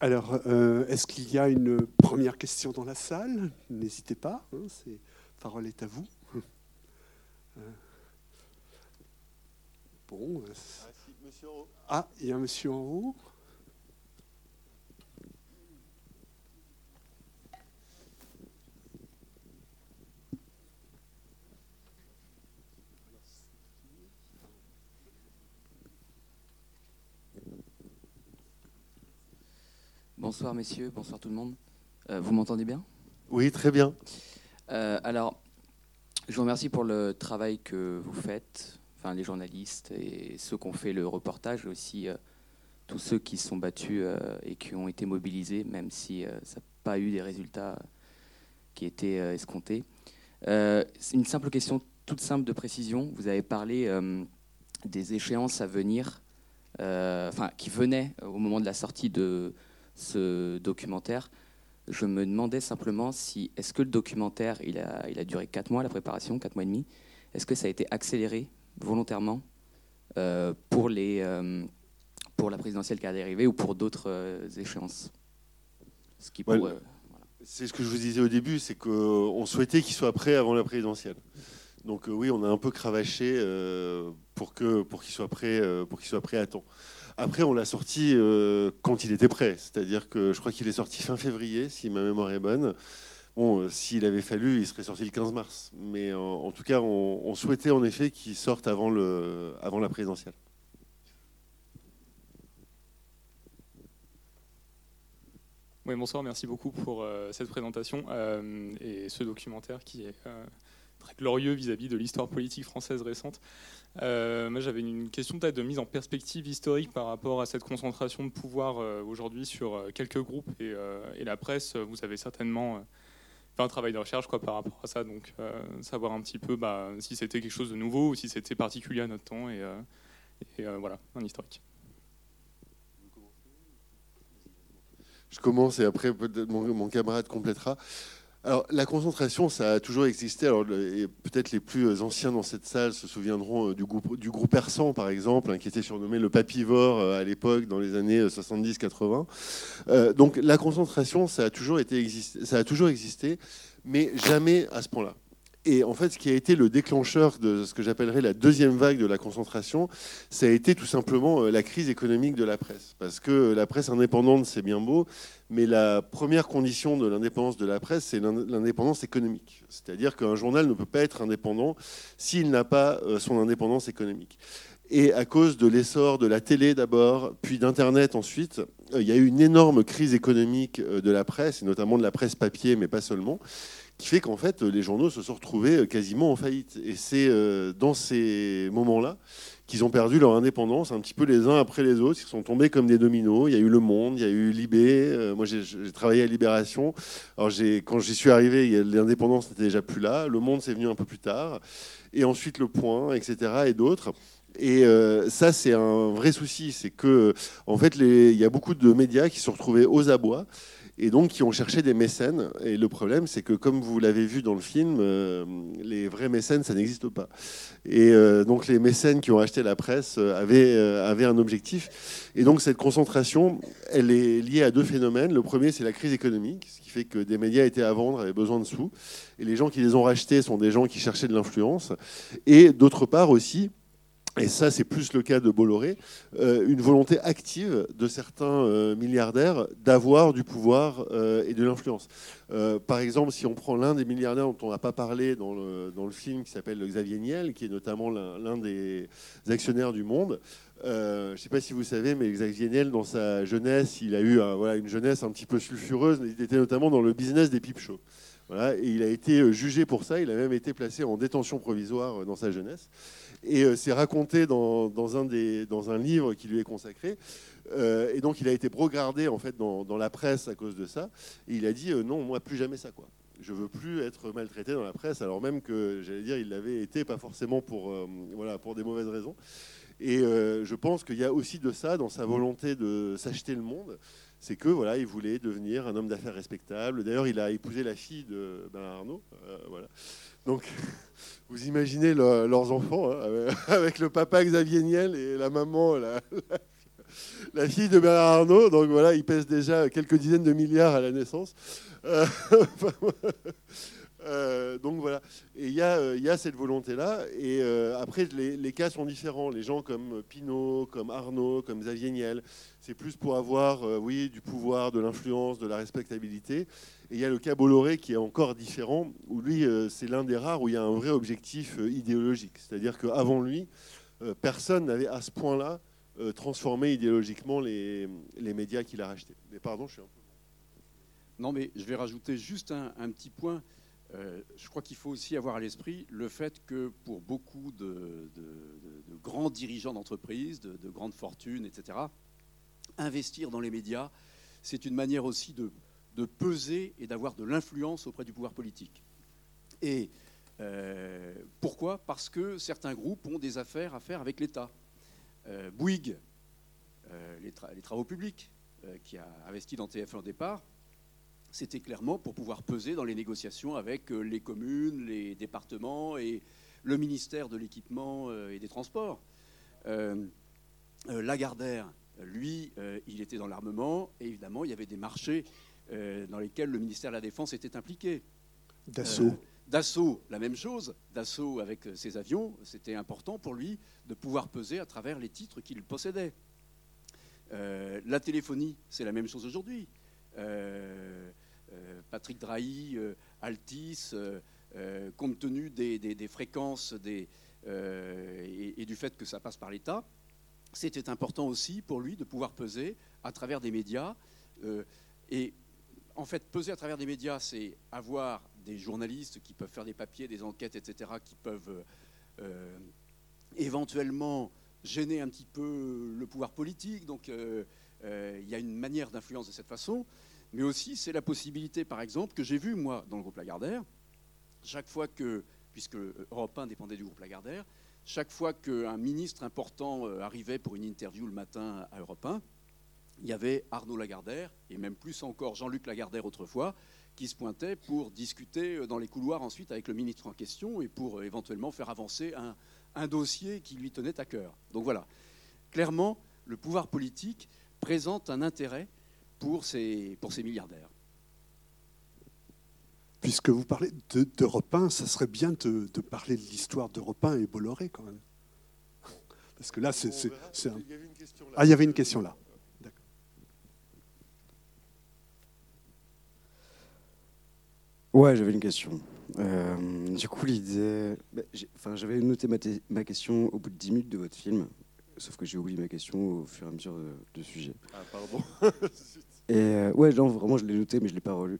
Alors, euh, est-ce qu'il y a une première question dans la salle? N'hésitez pas, hein, la parole est à vous. Euh, bon. Ah, il y a un monsieur en haut. Bonsoir messieurs, bonsoir tout le monde. Euh, vous m'entendez bien? Oui, très bien. Euh, alors, je vous remercie pour le travail que vous faites, enfin les journalistes et ceux qui ont fait le reportage, et aussi euh, tous ceux qui se sont battus et qui ont été mobilisés, même si ça n'a pas eu des résultats qui étaient escomptés. C'est une simple question, toute simple de précision. Vous avez parlé des échéances à venir, enfin qui venaient au moment de la sortie de ce documentaire. Je me demandais simplement si, est-ce que le documentaire, il a, il a duré 4 mois, la préparation, 4 mois et demi, est-ce que ça a été accéléré volontairement euh, pour, les, euh, pour la présidentielle qui est arrivée ou pour d'autres euh, échéances? Ce C'est ce que je vous disais au début, c'est qu'on souhaitait qu'il soit prêt avant la présidentielle. Donc oui, on a un peu cravaché pour qu'il pour qu'il soit, prêt, pour qu'il soit prêt à temps. Après, on l'a sorti euh, quand il était prêt. C'est-à-dire que je crois qu'il est sorti fin février, si ma mémoire est bonne. Bon, euh, s'il avait fallu, il serait sorti le 15 mars. Mais en, tout cas, on, souhaitait en effet qu'il sorte avant, le, avant la présidentielle. Oui, bonsoir, merci beaucoup pour euh, cette présentation et ce documentaire qui est glorieux vis-à-vis de l'histoire politique française récente. Euh, moi, j'avais une question peut-être de mise en perspective historique par rapport à cette concentration de pouvoir euh, aujourd'hui sur euh, quelques groupes et, la presse. Vous avez certainement fait un travail de recherche quoi, par rapport à ça, donc savoir un petit peu bah, si c'était quelque chose de nouveau ou si c'était particulier à notre temps et, voilà, un historique. Je commence et après mon, mon camarade complétera. Alors, la concentration, ça a toujours existé. Alors, peut-être les plus anciens dans cette salle se souviendront euh, du groupe, du groupe Persan, par exemple, hein, qui était surnommé le papivore euh, à l'époque, dans les années 70-80. Euh, donc, la concentration, ça a toujours été ça a toujours existé, mais jamais à ce point-là. Et en fait, ce qui a été le déclencheur de ce que j'appellerais la deuxième vague de la concentration, ça a été tout simplement la crise économique de la presse. Parce que la presse indépendante, c'est bien beau, mais la première condition de l'indépendance de la presse, c'est l'indépendance économique. C'est-à-dire qu'un journal ne peut pas être indépendant s'il n'a pas euh, son indépendance économique. Et à cause de l'essor de la télé d'abord, puis d'Internet ensuite, euh, il y a eu une énorme crise économique euh, de la presse, et notamment de la presse papier, mais pas seulement, qui fait qu'en fait, les journaux se sont retrouvés quasiment en faillite. Et c'est dans ces moments-là qu'ils ont perdu leur indépendance un petit peu les uns après les autres. Ils sont tombés comme des dominos. Il y a eu Le Monde, il y a eu Libé. Euh, moi, j'ai travaillé à Libération. Alors, quand j'y suis arrivé, l'indépendance n'était déjà plus là. Le Monde, c'est venu un peu plus tard. Et ensuite, Le Point, etc. et d'autres. Et euh, ça, c'est un vrai souci. C'est que, en fait, il y a beaucoup de médias qui se sont retrouvés aux abois et donc qui ont cherché des mécènes. Et le problème, c'est que comme vous l'avez vu dans le film, euh, les vrais mécènes, ça n'existe pas. Et euh, donc les mécènes qui ont acheté la presse euh, avaient, avaient un objectif. Et donc cette concentration, elle est liée à deux phénomènes. Le premier, c'est la crise économique, ce qui fait que des médias étaient à vendre, avaient besoin de sous. Et les gens qui les ont rachetés sont des gens qui cherchaient de l'influence. Et d'autre part aussi, et ça c'est plus le cas de Bolloré, euh, une volonté active de certains euh, milliardaires d'avoir du pouvoir euh, et de l'influence. par exemple, si on prend l'un des milliardaires dont on n'a pas parlé dans le, film, qui s'appelle Xavier Niel, qui est notamment l'un des actionnaires du Monde, je ne sais pas si vous savez, mais Xavier Niel, dans sa jeunesse, il a eu une jeunesse un petit peu sulfureuse, il était notamment dans le business des pipe shows. Il a été jugé pour ça, il a même été placé en détention provisoire dans sa jeunesse. Et euh, c'est raconté dans, un des, dans, un livre qui lui est consacré. Euh, et donc il a été brogardé en fait dans, la presse à cause de ça. Et il a dit euh, non, moi plus jamais ça quoi. Je veux plus être maltraité dans la presse, alors même que j'allais dire il l'avait été, pas forcément pour voilà pour des mauvaises raisons. Et je pense qu'il y a aussi de ça dans sa volonté de s'acheter le monde c'est que voilà, il voulait devenir un homme d'affaires respectable. D'ailleurs, il a épousé la fille de Bernard Arnault. voilà. Donc, vous imaginez leurs enfants, hein, avec le papa Xavier Niel et la maman. la fille de Bernard Arnault. Donc voilà, il pèse déjà quelques dizaines de milliards à la naissance. Euh, euh, donc voilà, et il y, a cette volonté-là. Et après, les, cas sont différents. Les gens comme Pinault, comme Arnaud, comme Xavier Niel, c'est plus pour avoir, oui, du pouvoir, de l'influence, de la respectabilité. Et il y a le cas Bolloré qui est encore différent, où lui, c'est l'un des rares où il y a un vrai objectif idéologique. C'est-à-dire qu'avant lui, personne n'avait à ce point-là euh, transformer idéologiquement les médias qu'il a rachetés. Mais pardon, je suis un peu... Non, mais je vais rajouter juste un, petit point. Euh, je crois qu'il faut aussi avoir à l'esprit le fait que pour beaucoup de, grands dirigeants d'entreprise, de, grandes fortunes, etc., investir dans les médias, c'est une manière aussi de, peser et d'avoir de l'influence auprès du pouvoir politique. Et euh, pourquoi? Parce que certains groupes ont des affaires à faire avec l'État. Euh, Bouygues, euh, les, travaux publics, qui a investi dans TF1 au départ, c'était clairement pour pouvoir peser dans les négociations avec les communes, les départements et le ministère de l'équipement et des transports. Lagardère, lui, il était dans l'armement et évidemment, il y avait des marchés dans lesquels le ministère de la Défense était impliqué. Dassault. Dassault, la même chose. Dassault, avec ses avions, c'était important pour lui de pouvoir peser à travers les titres qu'il possédait. Euh, la téléphonie, c'est la même chose aujourd'hui. Euh, euh, Patrick Drahi, Altis, compte tenu des, fréquences et, du fait que ça passe par l'État, c'était important aussi pour lui de pouvoir peser à travers des médias. et en fait, peser à travers des médias, c'est avoir des journalistes qui peuvent faire des papiers, des enquêtes, etc., qui peuvent euh, éventuellement gêner un petit peu le pouvoir politique. Donc euh, euh, il y a une manière d'influence de cette façon. Mais aussi, c'est la possibilité, par exemple, que j'ai vu, moi, dans le groupe Lagardère, chaque fois que, puisque Europe 1 dépendait du groupe Lagardère, chaque fois qu'un ministre important arrivait pour une interview le matin à Europe 1, il y avait Arnaud Lagardère, et même plus encore Jean-Luc Lagardère autrefois, qui se pointait pour discuter euh, dans les couloirs ensuite avec le ministre en question et pour euh, éventuellement faire avancer un, dossier qui lui tenait à cœur. Donc voilà, clairement, le pouvoir politique présente un intérêt pour ces, pour ces milliardaires. Puisque vous parlez d'Europe 1, ça serait bien de, parler de l'histoire d'Europe 1 et Bolloré quand même. Parce que là, c'est... Un... Ah, il y avait une question là. Ouais, j'avais une question. Euh, du coup, l'idée. Bah, enfin, j'avais noté ma, question au bout de 10 minutes de votre film, sauf que j'ai oublié ma question au fur et à mesure du sujet. Ah, pardon. et euh, ouais, vraiment, je l'ai noté, mais je ne l'ai pas relu.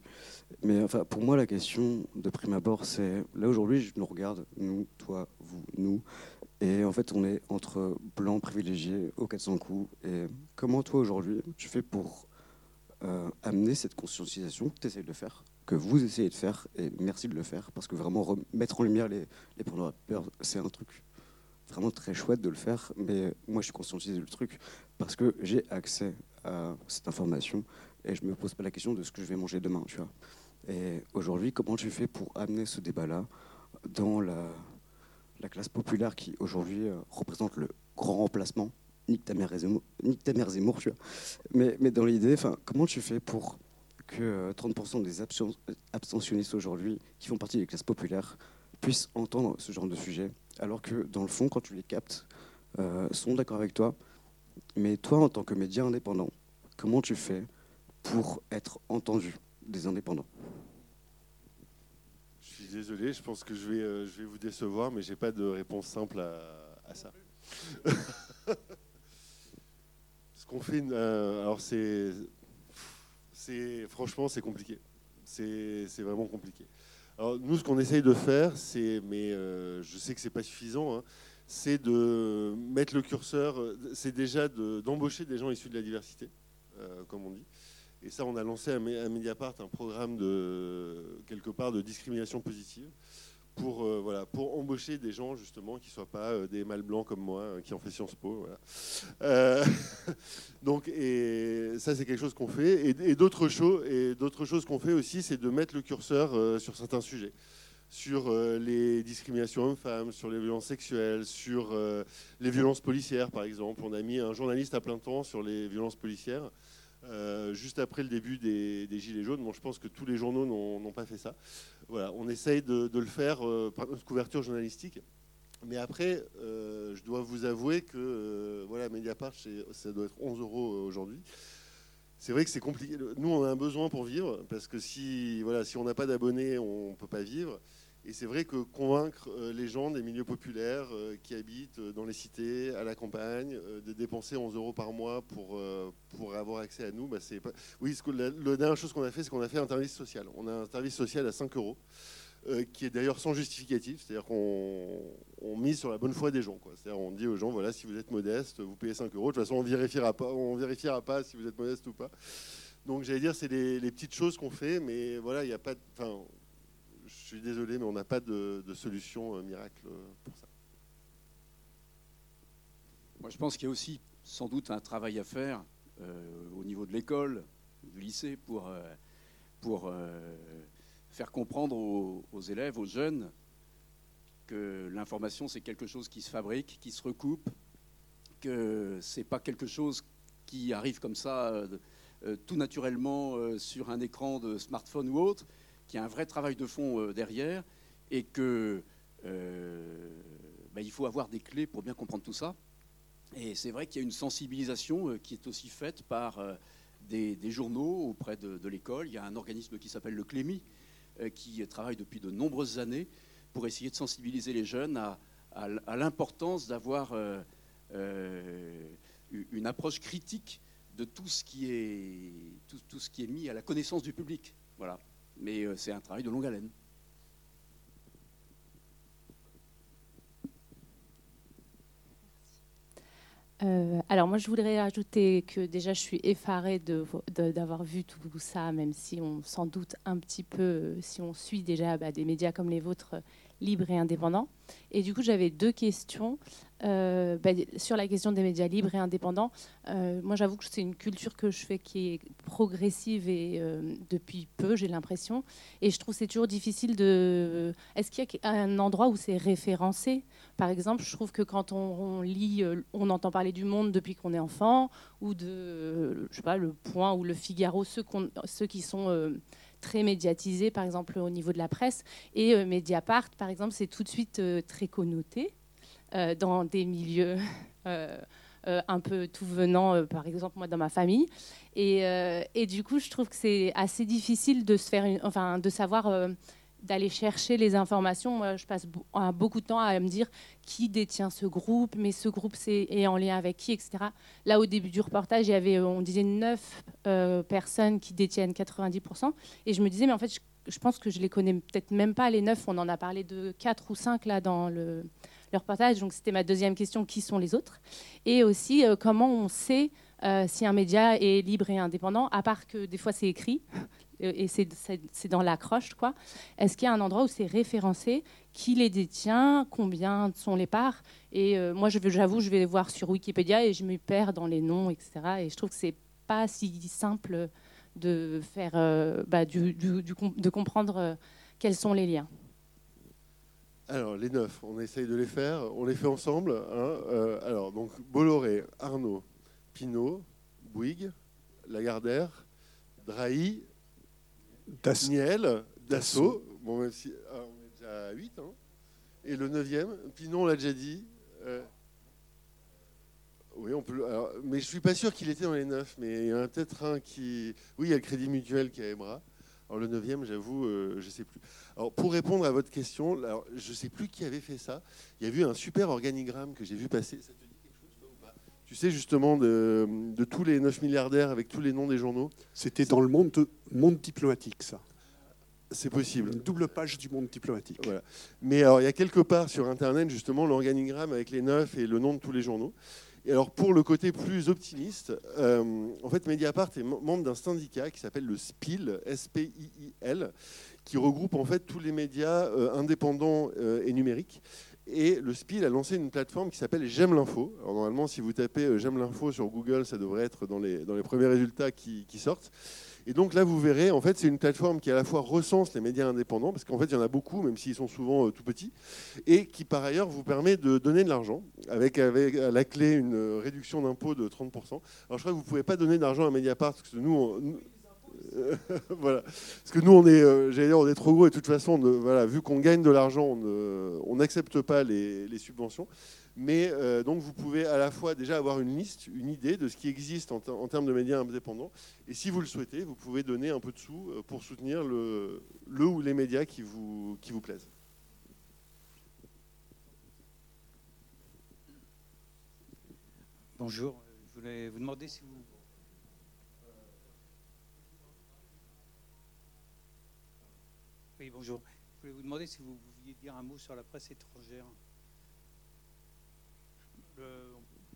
Mais enfin, pour moi, la question de prime abord, c'est là aujourd'hui, je nous regarde, nous, toi, vous, nous, et en fait, on est entre blancs privilégiés aux 400 coups. Et comment toi aujourd'hui, tu fais pour euh, amener cette conscientisation que tu essayes de faire que vous essayez de faire, et merci de le faire, parce que vraiment mettre en lumière les, les peur c'est un truc vraiment très chouette de le faire, mais moi je suis conscientisé du truc parce que j'ai accès cette information et je me pose pas la question de ce que je vais manger demain, tu vois. Et aujourd'hui, comment tu fais pour amener ce débat-là dans la, la, classe populaire qui aujourd'hui euh, représente le grand remplacement Nique ta mère Zemmour, ta mère Zemmour tu vois. Mais, mais dans l'idée, comment tu fais pour que 30% euh, des abstentionnistes aujourd'hui, qui font partie des classes populaires, puissent entendre ce genre de sujet, alors que dans le fond, quand tu les captes, euh, sont d'accord avec toi. Mais toi, en tant que média indépendant, comment tu fais pour être entendu des indépendants? Je suis désolé, je pense que je vais, euh, je vais vous décevoir, mais je n'ai pas de réponse simple à, ça. Ce qu'on fait, alors c'est franchement, c'est compliqué. C'est vraiment compliqué. Alors, nous, ce qu'on essaye de faire, c'est, mais euh, je sais que c'est pas suffisant, hein, c'est de mettre le curseur, c'est déjà d'embaucher des gens issus de la diversité, euh, comme on dit. Et ça, on a lancé à Mediapart un programme de quelque part de discrimination positive pour, euh, voilà, pour embaucher des gens justement qui soient pas euh, des mâles blancs comme moi hein, qui ont fait Sciences Po. Donc, et ça c'est quelque chose qu'on fait. Et d'autres choses qu'on fait aussi, c'est de mettre le curseur sur certains sujets. Sur les discriminations hommes-femmes, sur les violences sexuelles, sur les violences policières, par exemple. On a mis un journaliste à plein temps sur les violences policières. juste après le début des, Gilets jaunes. Bon, je pense que tous les journaux n'ont pas fait ça. Voilà, on essaye de, le faire par notre couverture journalistique. Mais après, euh, je dois vous avouer que euh, voilà, Mediapart, ça doit être 11 euros euh, aujourd'hui. C'est vrai que c'est compliqué. Nous, on a un besoin pour vivre, parce que si, voilà, si on n'a pas d'abonnés, on ne peut pas vivre. Et c'est vrai que convaincre les gens des milieux populaires qui habitent dans les cités, à la campagne, de dépenser 11 euros par mois pour, pour avoir accès à nous, bah, c'est pas... Oui, la, dernière chose qu'on a fait, c'est qu'on a fait un service social. On a un service social à 5 euros. Euh, qui est d'ailleurs sans justificatif, c'est-à-dire qu'on mise sur la bonne foi des gens. C'est-à-dire on dit aux gens, voilà, si vous êtes modeste, vous payez 5 euros, de toute façon on vérifiera pas, on vérifiera pas si vous êtes modeste ou pas. Donc j'allais dire, c'est les, petites choses qu'on fait, mais voilà, il n'y a pas... Je suis désolé, mais on n'a pas de, solution euh, miracle pour ça. Moi, je pense qu'il y a aussi sans doute un travail à faire euh, au niveau de l'école, du lycée, pour, pour faire comprendre aux, élèves, aux jeunes, que l'information, c'est quelque chose qui se fabrique, qui se recoupe, que c'est pas quelque chose qui arrive comme ça euh, euh, tout naturellement euh, sur un écran de smartphone ou autre, qu'il y a un vrai travail de fond derrière et que bah, il faut avoir des clés pour bien comprendre tout ça. Et c'est vrai qu'il y a une sensibilisation qui est aussi faite par des, journaux auprès de, l'école. Il y a un organisme qui s'appelle le CLEMI, euh, qui travaille depuis de nombreuses années pour essayer de sensibiliser les jeunes à, l'importance d'avoir euh, euh, une approche critique de tout ce qui est, tout, ce qui est mis à la connaissance du public. Voilà. Mais c'est un travail de longue haleine. Euh, alors moi, je voudrais ajouter que déjà, je suis effarée d'avoir vu tout ça, même si on s'en doute un petit peu, si on suit déjà bah, des médias comme les vôtres, libres et indépendants. Et du coup, j'avais deux questions. Euh, bah, sur la question des médias libres et indépendants, euh, moi j'avoue que c'est une culture que je fais qui est progressive et euh, depuis peu, j'ai l'impression. Et je trouve c'est toujours difficile de. Est-ce qu'il y a un endroit où c'est référencé? Par exemple, je trouve que quand on, lit, on entend parler du monde depuis qu'on est enfant, ou de, je sais pas, le Point ou le Figaro, ceux qui sont très médiatisés, par exemple au niveau de la presse. Et Mediapart, par exemple, c'est tout de suite très connoté. Euh, dans des milieux euh, euh, un peu tout venant, par exemple moi dans ma famille. Et, et, du coup, je trouve que c'est assez difficile de se faire, enfin, de savoir d'aller chercher les informations. Moi, je passe beaucoup de temps à me dire qui détient ce groupe, mais ce groupe est en lien avec qui, etc. Là, au début du reportage, y avait, on disait, 9 personnes qui détiennent 90%. Et je me disais, mais en fait, je, pense que je les connais peut-être même pas, les 9. On en a parlé de 4 ou 5 là dans le, leur partage. Donc c'était ma deuxième question, qui sont les autres? Et aussi, euh, comment on sait euh, si un média est libre et indépendant, à part que des fois c'est écrit, euh, et c'est dans l'accroche, quoi. Est-ce qu'il y a un endroit où c'est référencé Qui les détient Combien sont les parts? Et moi, j'avoue, je vais voir sur Wikipédia et je me perds dans les noms, etc. Et je trouve que c'est pas si simple de faire, bah, de comprendre quels sont les liens. Alors, les neuf, on essaye de les faire, on les fait ensemble. Hein. Euh, alors, donc, Bolloré, Arnaud, Pinault, Bouygues, Lagardère, Drahi, Niel, Dassault. Bon, même si, ah, on est déjà à 8. Hein. Et le neuvième, Pinot, on l'a déjà dit. Euh, oui, on peut. mais je suis pas sûr qu'il était dans les neuf, mais il y en a peut-être un qui. Oui, il y a le Crédit Mutuel qui a Emra. Alors le neuvième, j'avoue, euh, je ne sais plus. Alors pour répondre à votre question, je ne sais plus qui avait fait ça. Il y a eu un super organigramme que j'ai vu passer. Ça te dit quelque chose ou pas Tu sais justement de, tous les 9 milliardaires avec tous les noms des journaux C'était dans le monde, monde diplomatique, ça. C'est possible. Une double page du monde diplomatique. Voilà. Mais alors, il y a quelque part sur Internet, justement, l'organigramme avec les neuf et le nom de tous les journaux. Et alors pour le côté plus optimiste, euh, en fait Mediapart est membre d'un syndicat qui s'appelle le SPIL, S-P-I-I-L, qui regroupe en fait tous les médias euh, indépendants euh, et numériques. Et le SPIL a lancé une plateforme qui s'appelle J'aime l'info. Normalement, si vous tapez J'aime l'info sur Google, ça devrait être dans les, dans les premiers résultats qui, sortent. Et donc là, vous verrez, en fait, c'est une plateforme qui à la fois recense les médias indépendants, parce qu'en fait, il y en a beaucoup, même s'ils sont souvent tout petits, et qui par ailleurs vous permet de donner de l'argent, avec, avec à la clé une réduction d'impôt de 30%. Alors je crois que vous ne pouvez pas donner d'argent à Mediapart, parce que nous, on, voilà. Parce que nous, on est, euh, dire, on est trop gros et de toute façon, voilà, vu qu'on gagne de l'argent, on n'accepte pas les, subventions. Mais euh, donc, vous pouvez à la fois déjà avoir une liste, une idée de ce qui existe en, termes de médias indépendants. Et si vous le souhaitez, vous pouvez donner un peu de sous euh, pour soutenir le, le ou les médias qui vous, qui vous plaisent. Bonjour, je voulais vous demander si vous Oui, bonjour. Je voulais vous demander si vous vouliez dire un mot sur la presse étrangère.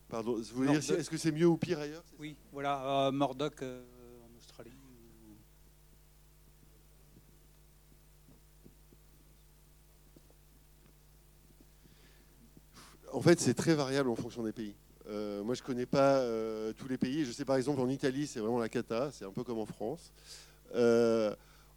Pardon, vous voulez dire est-ce que c'est mieux ou pire ailleurs Oui, voilà, euh, Murdoch euh, en Australie. En fait, c'est très variable en fonction des pays. Euh, moi, je ne connais pas tous les pays. Je sais par exemple en Italie, c'est vraiment la cata, c'est un peu comme en France.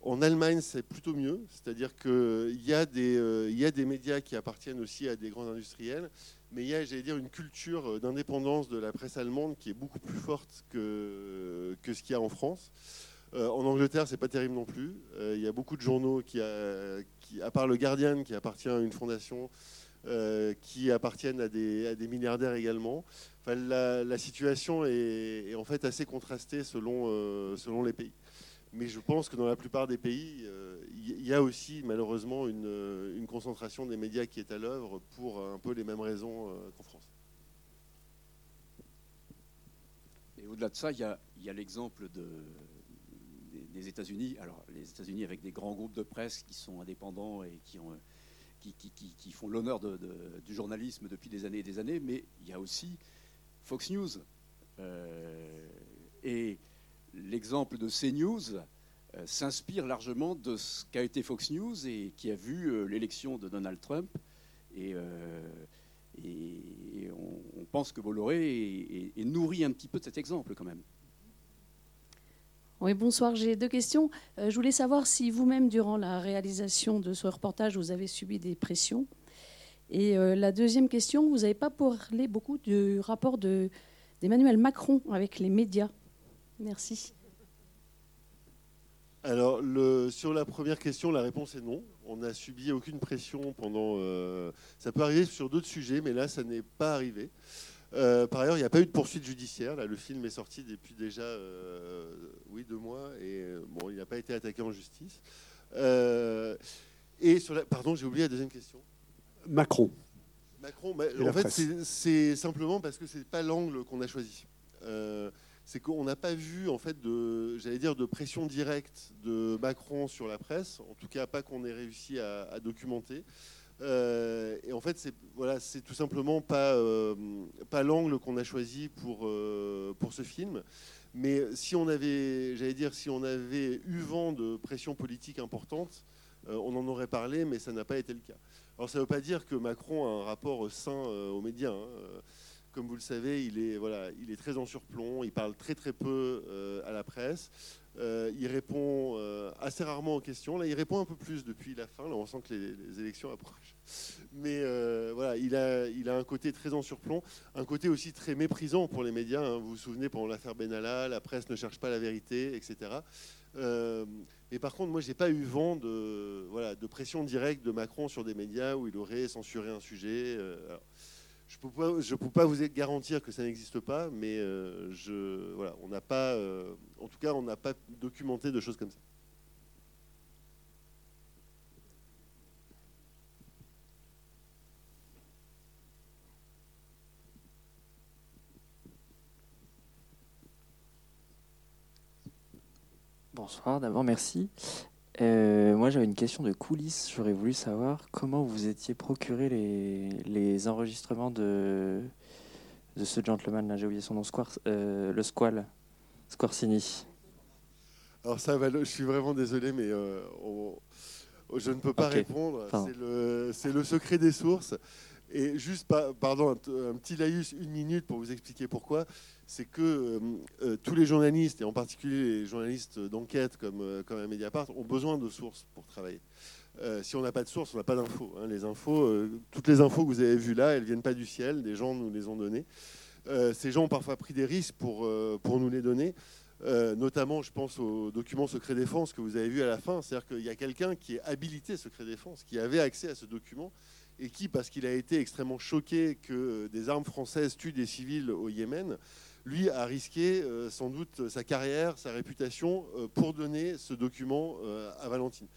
En Allemagne, c'est plutôt mieux, c'est-à-dire qu'il y, a des, euh, y a des médias qui appartiennent aussi à des grands industriels, mais il y a, j'allais dire, une culture euh, d'indépendance de la presse allemande qui est beaucoup plus forte que, ce qu'il y a en France. Euh, en Angleterre, c'est pas terrible non plus. Il y a beaucoup de journaux qui, à part le Guardian, qui appartient à une fondation, qui appartiennent à des, milliardaires également. La, situation est, en fait assez contrastée selon les pays. Mais je pense que dans la plupart des pays, il euh, y a aussi malheureusement euh, une, concentration des médias qui est à l'œuvre pour un peu les mêmes raisons euh, qu'en France. Et au-delà de ça, il y a, l'exemple de, des, États-Unis. Alors, les États-Unis avec des grands groupes de presse qui sont indépendants et qui, ont, qui, font l'honneur du journalisme depuis des années et des années, mais il y a aussi Fox News. et l'exemple de CNews euh, s'inspire largement de ce qu'a été Fox News et qui a vu euh, l'élection de Donald Trump. Et, euh, on, pense que Bolloré est, nourri un petit peu de cet exemple quand même. Oui, bonsoir. J'ai deux questions. je voulais savoir si vous-même, durant la réalisation de ce reportage, vous avez subi des pressions. Et la deuxième question, vous n'avez pas parlé beaucoup du rapport d'Emmanuel Macron avec les médias. Merci. Alors, sur la première question, la réponse est non. On n'a subi aucune pression pendant. Euh, ça peut arriver sur d'autres sujets, mais là, ça n'est pas arrivé. Euh, par ailleurs, il n'y a pas eu de poursuite judiciaire. Là, le film est sorti depuis déjà euh, oui, deux mois et bon, il n'a pas été attaqué en justice. et sur la... Pardon, j'ai oublié la deuxième question. Macron. Macron, en fait, c'est simplement parce que ce n'est pas l'angle qu'on a choisi c'est qu'on n'a pas vu en fait de, j'allais dire, de pression directe de Macron sur la presse, en tout cas pas qu'on ait réussi à, documenter. Euh, et en fait, c'est voilà, c'est tout simplement pas euh, l'angle qu'on a choisi pour euh, pour ce film. Mais si on avait, j'allais dire, si on avait eu vent de pression politique importante, on en aurait parlé, mais ça n'a pas été le cas. Alors ça ne veut pas dire que Macron a un rapport sain aux médias. Hein comme vous le savez, il est, voilà, il est très en surplomb, il parle très très peu euh, à la presse, euh, il répond euh, assez rarement aux questions. Là, il répond un peu plus depuis la fin, là on sent que les, élections approchent. Mais voilà, il a, il a un côté très en surplomb, un côté aussi très méprisant pour les médias. Hein. Vous vous souvenez, pendant l'affaire Benalla, la presse ne cherche pas la vérité, etc. mais par contre, moi, j'ai pas eu vent de, voilà, de pression directe de Macron sur des médias où il aurait censuré un sujet. Je ne peux, pas vous garantir que ça n'existe pas, mais euh, je, voilà, on n'a pas, euh, en tout cas, on n'a pas documenté de choses comme ça. Bonsoir, d'abord merci. Euh, moi, j'avais une question de coulisses. J'aurais voulu savoir comment vous étiez procuré les, les enregistrements de, de ce gentleman-là. J'ai oublié son nom, Squar, euh, le Squall, Squarcini. Alors ça, je suis vraiment désolé, mais euh, je ne peux pas répondre. C'est le, le, secret des sources. Et juste, pardon, un, petit laïus, une minute pour vous expliquer pourquoi. C'est que tous les journalistes, et en particulier les journalistes d'enquête comme, comme un Mediapart, ont besoin de sources pour travailler. si on n'a pas de sources, on n'a pas d'infos. Hein. Les infos, toutes les infos que vous avez vues là, elles ne viennent pas du ciel, des gens nous les ont données. ces gens ont parfois pris des risques pour, pour nous les donner. Euh, notamment, je pense au document secret défense que vous avez vu à la fin. C'est-à-dire qu'il y a quelqu'un qui est habilité secret défense, qui avait accès à ce document et qui, parce qu'il a été extrêmement choqué que des armes françaises tuent des civils au Yémen, lui a risqué euh, sans doute sa carrière, sa réputation euh, pour donner ce document à Valentine.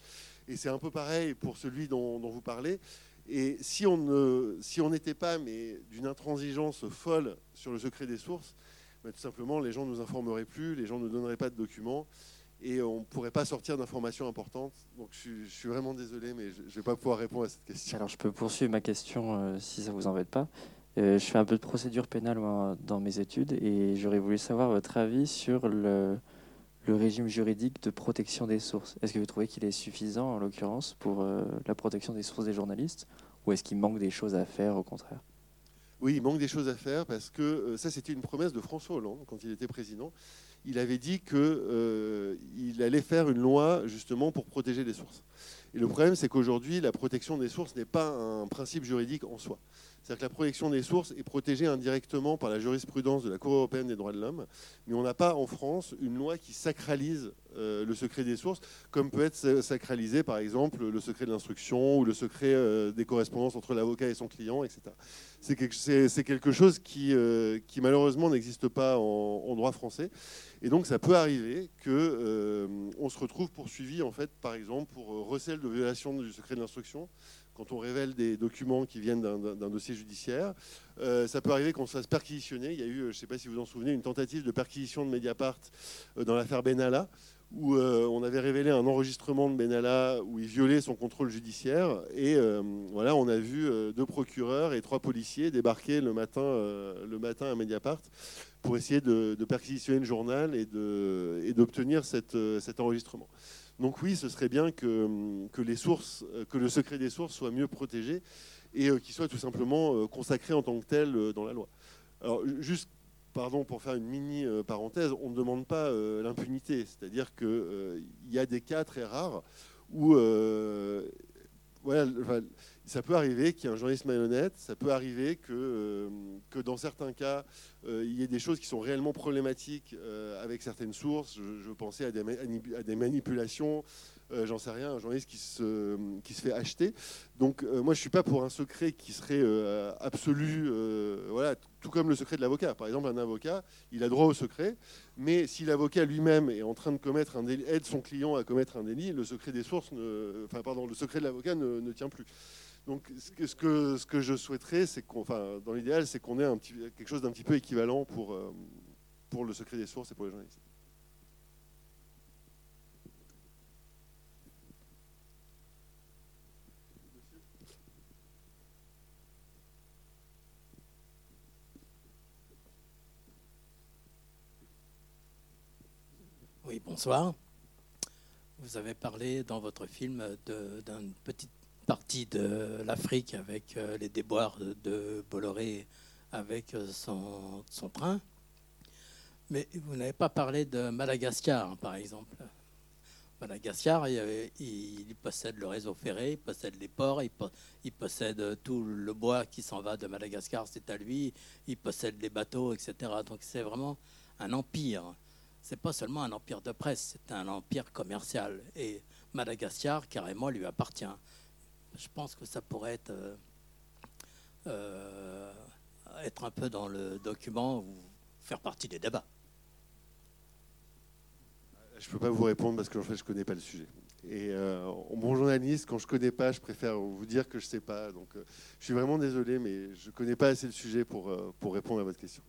Et c'est un peu pareil pour celui dont, vous parlez. Et si on n'était pas, mais d'une intransigeance folle sur le secret des sources, tout simplement, les gens ne nous informeraient plus, les gens ne donneraient pas de documents et on ne pourrait pas sortir d'informations importantes. Donc je, suis vraiment désolé, mais je ne vais pas pouvoir répondre à cette question. Alors je peux poursuivre ma question euh, si ça vous embête pas. Euh, je fais un peu de procédure pénale dans mes études et j'aurais voulu savoir votre avis sur le, régime juridique de protection des sources. Est-ce que vous trouvez qu'il est suffisant en l'occurrence pour euh, la protection des sources des journalistes ou est-ce qu'il manque des choses à faire au contraire? Oui, il manque des choses à faire parce que euh, ça, c'était une promesse de François Hollande quand il était président. Il avait dit qu'il allait faire une loi justement pour protéger les sources. Et le problème, c'est qu'aujourd'hui, la protection des sources n'est pas un principe juridique en soi. C'est-à-dire que la protection des sources est protégée indirectement par la jurisprudence de la Cour européenne des droits de l'homme, mais on n'a pas en France une loi qui sacralise euh, le secret des sources, comme peut être sacralisé par exemple le secret de l'instruction ou le secret euh, des correspondances entre l'avocat et son client, etc. C'est quelque, chose qui, euh, qui malheureusement n'existe pas en, droit français. Et donc ça peut arriver qu'on se retrouve poursuivi, en fait, par exemple, pour recel de violation du secret de l'instruction quand on révèle des documents qui viennent d'un dossier judiciaire. Euh, ça peut arriver qu'on se fasse perquisitionner. Il y a eu, je ne sais pas si vous en souvenez, une tentative de perquisition de Mediapart euh, dans l'affaire Benalla, où euh, on avait révélé un enregistrement de Benalla où il violait son contrôle judiciaire. Et voilà, on a vu deux procureurs et trois policiers débarquer le matin, à Mediapart pour essayer de, perquisitionner le journal et d'obtenir et cet enregistrement. Donc oui, ce serait bien que, que, les sources, que le secret des sources soit mieux protégé et euh, qu'il soit tout simplement euh, consacré en tant que tel euh, dans la loi. Alors juste, pardon, pour faire une mini parenthèse, on ne demande pas l'impunité, c'est-à-dire qu'il y a des cas très rares où voilà, ça peut arriver qu'il y ait un journaliste malhonnête, ça peut arriver que, euh, que dans certains cas, euh, il y ait des choses qui sont réellement problématiques euh, avec certaines sources. Je, pensais à des, manipulations, j'en sais rien, un journaliste qui se, qui se fait acheter. Donc moi, je ne suis pas pour un secret qui serait absolu, voilà, tout comme le secret de l'avocat. Par exemple, un avocat, il a droit au secret, mais si l'avocat lui-même est en train de commettre un délit, aide son client à commettre un délit, le secret des sources, enfin pardon, le secret de l'avocat ne tient plus. Donc, ce que, ce que je souhaiterais, c'est qu'on, enfin, dans l'idéal, c'est qu'on ait quelque chose d'un petit peu équivalent pour, euh, pour le secret des sources et pour les journalistes. Oui, bonsoir. Vous avez parlé dans votre film d'un petit partie de l'Afrique avec euh, les déboires de Bolloré avec euh, son, train. Mais vous n'avez pas parlé de Madagascar, par exemple. Madagascar, il, possède le réseau ferré, il possède les ports, il, possède tout le bois qui s'en va de Madagascar, c'est à lui, il possède les bateaux, etc. Donc c'est vraiment un empire. C'est pas seulement un empire de presse, c'est un empire commercial. Et Madagascar, carrément, lui appartient je pense que ça pourrait être, euh, euh, être un peu dans le document ou faire partie des débats. Je ne peux pas vous répondre parce que fait, je ne connais pas le sujet. Et euh, en bon journaliste, quand je ne connais pas, je préfère vous dire que je ne sais pas. Donc, je suis vraiment désolé, mais je ne connais pas assez le sujet pour, pour répondre à votre question.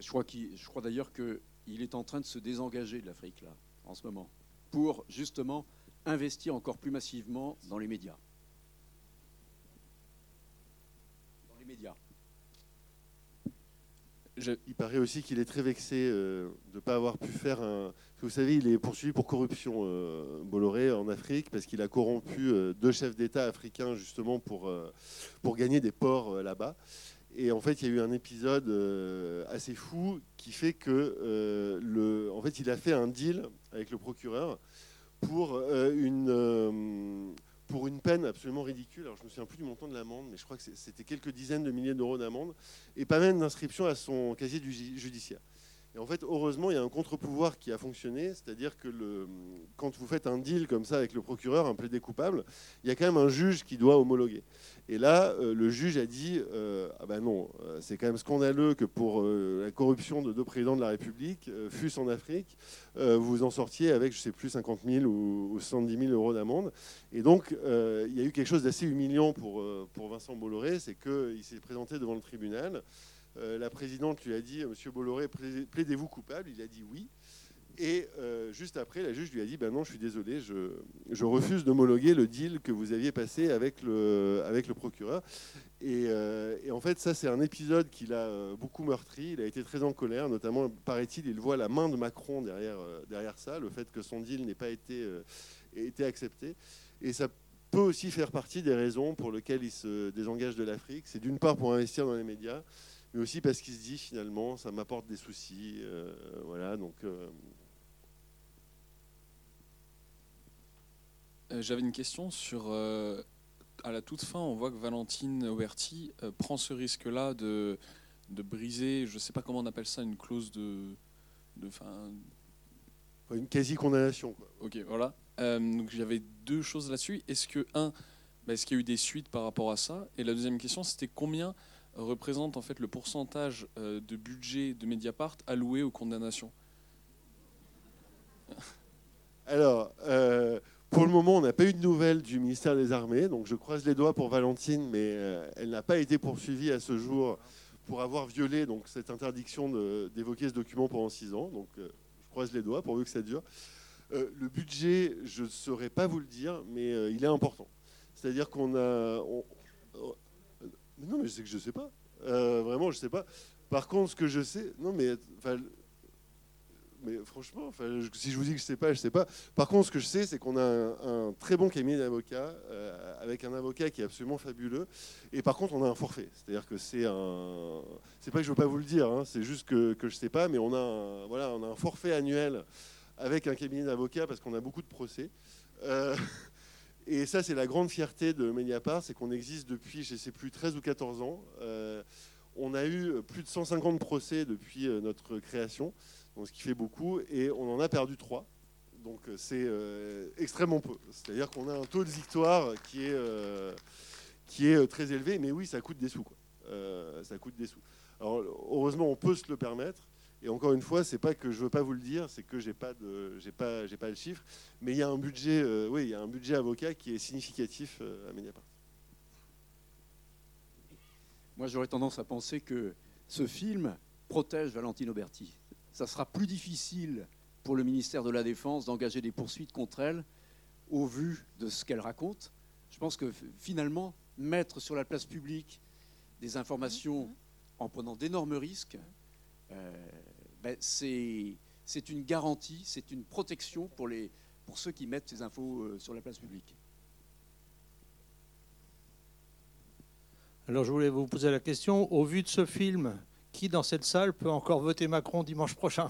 je crois, je crois d'ailleurs qu'il est en train de se désengager de l'Afrique, là, en ce moment pour justement investir encore plus massivement dans les médias. Dans les médias. il paraît aussi qu'il est très vexé de ne pas avoir pu faire un. Vous savez, il est poursuivi pour corruption, Bolloré, en Afrique, parce qu'il a corrompu deux chefs d'État africains justement pour, pour gagner des ports là-bas. Et en fait, il y a eu un épisode assez fou qui fait que, le, en fait, il a fait un deal avec le procureur pour une pour une peine absolument ridicule. Alors je me souviens plus du montant de l'amende, mais je crois que c'était quelques dizaines de milliers d'euros d'amende, et pas même d'inscription à son casier judiciaire. Et en fait, heureusement, il y a un contre-pouvoir qui a fonctionné, c'est-à-dire que quand vous faites un deal comme ça avec le procureur, un plaidé coupable, il y a quand même un juge qui doit homologuer. Et là, euh, le juge a dit euh, Ah ben non, euh, c'est quand même scandaleux que pour la corruption de deux présidents de la République, fût en Afrique, vous en sortiez avec, je sais plus, 50 000 ou, 70 000 euros d'amende. Et donc, il y a eu quelque chose d'assez humiliant pour, pour Vincent Bolloré c'est qu'il s'est présenté devant le tribunal. Euh, la présidente lui a dit Monsieur Bolloré, plaidez-vous coupable? Il a dit oui. Et euh, juste après, la juge lui a dit ben non, je suis désolé, je, refuse d'homologuer le deal que vous aviez passé avec le, avec le procureur. Et, euh, en fait, ça, c'est un épisode qui l'a beaucoup meurtri. Il a été très en colère, notamment, paraît-il, il voit la main de Macron derrière, derrière ça, le fait que son deal n'ait pas été, été accepté. Et ça peut aussi faire partie des raisons pour lesquelles il se désengage de l'Afrique. C'est d'une part pour investir dans les médias mais aussi parce qu'il se dit finalement ça m'apporte des soucis. Euh, voilà, donc. Euh. Euh, j'avais une question sur. à la toute fin, on voit que Valentine Oberti prend ce risque-là de, de briser, je ne sais pas comment on appelle ça, une clause de. de une quasi-condamnation. Ok, voilà. donc j'avais deux choses là-dessus. Est-ce que, un, bah, est-ce qu'il y a eu des suites par rapport à ça? Et la deuxième question, c'était combien représente en fait le pourcentage euh, de budget de Mediapart alloué aux condamnations Alors, euh, pour le moment, on n'a pas eu de nouvelles du ministère des Armées, donc je croise les doigts pour Valentine, mais euh, elle n'a pas été poursuivie à ce jour pour avoir violé donc, cette interdiction d'évoquer ce document pendant six ans. Donc, je croise les doigts pourvu que ça dure. le budget, je ne saurais pas vous le dire, mais il est important. C'est-à-dire qu'on a, non, mais c'est que je sais pas. Euh, vraiment, je sais pas. Par contre, ce que je sais, non, mais, mais franchement, si je vous dis que je sais pas, je sais pas. Par contre, ce que je sais, c'est qu'on a un, très bon cabinet d'avocats euh, avec un avocat qui est absolument fabuleux. Et par contre, on a un forfait. C'est-à-dire que c'est un. C'est pas que je veux pas vous le dire. Hein, c'est juste que, que je sais pas, mais on a un, voilà, on a un forfait annuel avec un cabinet d'avocats parce qu'on a beaucoup de procès. Euh, et ça, c'est la grande fierté de Mediapart, c'est qu'on existe depuis, je ne sais plus, 13 ou 14 ans. Euh, on a eu plus de 150 procès depuis euh, notre création, donc ce qui fait beaucoup, et on en a perdu 3. Donc euh, c'est extrêmement peu. C'est-à-dire qu'on a un taux de victoire qui est, qui est très élevé, mais oui, ça coûte des sous. Quoi. ça coûte des sous. Alors heureusement, on peut se le permettre. Et encore une fois, c'est pas que je veux pas vous le dire, c'est que j'ai pas de, j'ai pas, j'ai pas le chiffre, mais il y a un budget, euh, oui, il y a un budget avocat qui est significatif euh, à Mediapart. Moi, j'aurais tendance à penser que ce film protège Valentine Auberti. Ça sera plus difficile pour le ministère de la Défense d'engager des poursuites contre elle au vu de ce qu'elle raconte. Je pense que finalement, mettre sur la place publique des informations mmh. en prenant d'énormes risques, euh, ben, c'est une garantie, c'est une protection pour, les, pour ceux qui mettent ces infos euh, sur la place publique. Alors je voulais vous poser la question, au vu de ce film, qui dans cette salle peut encore voter Macron dimanche prochain?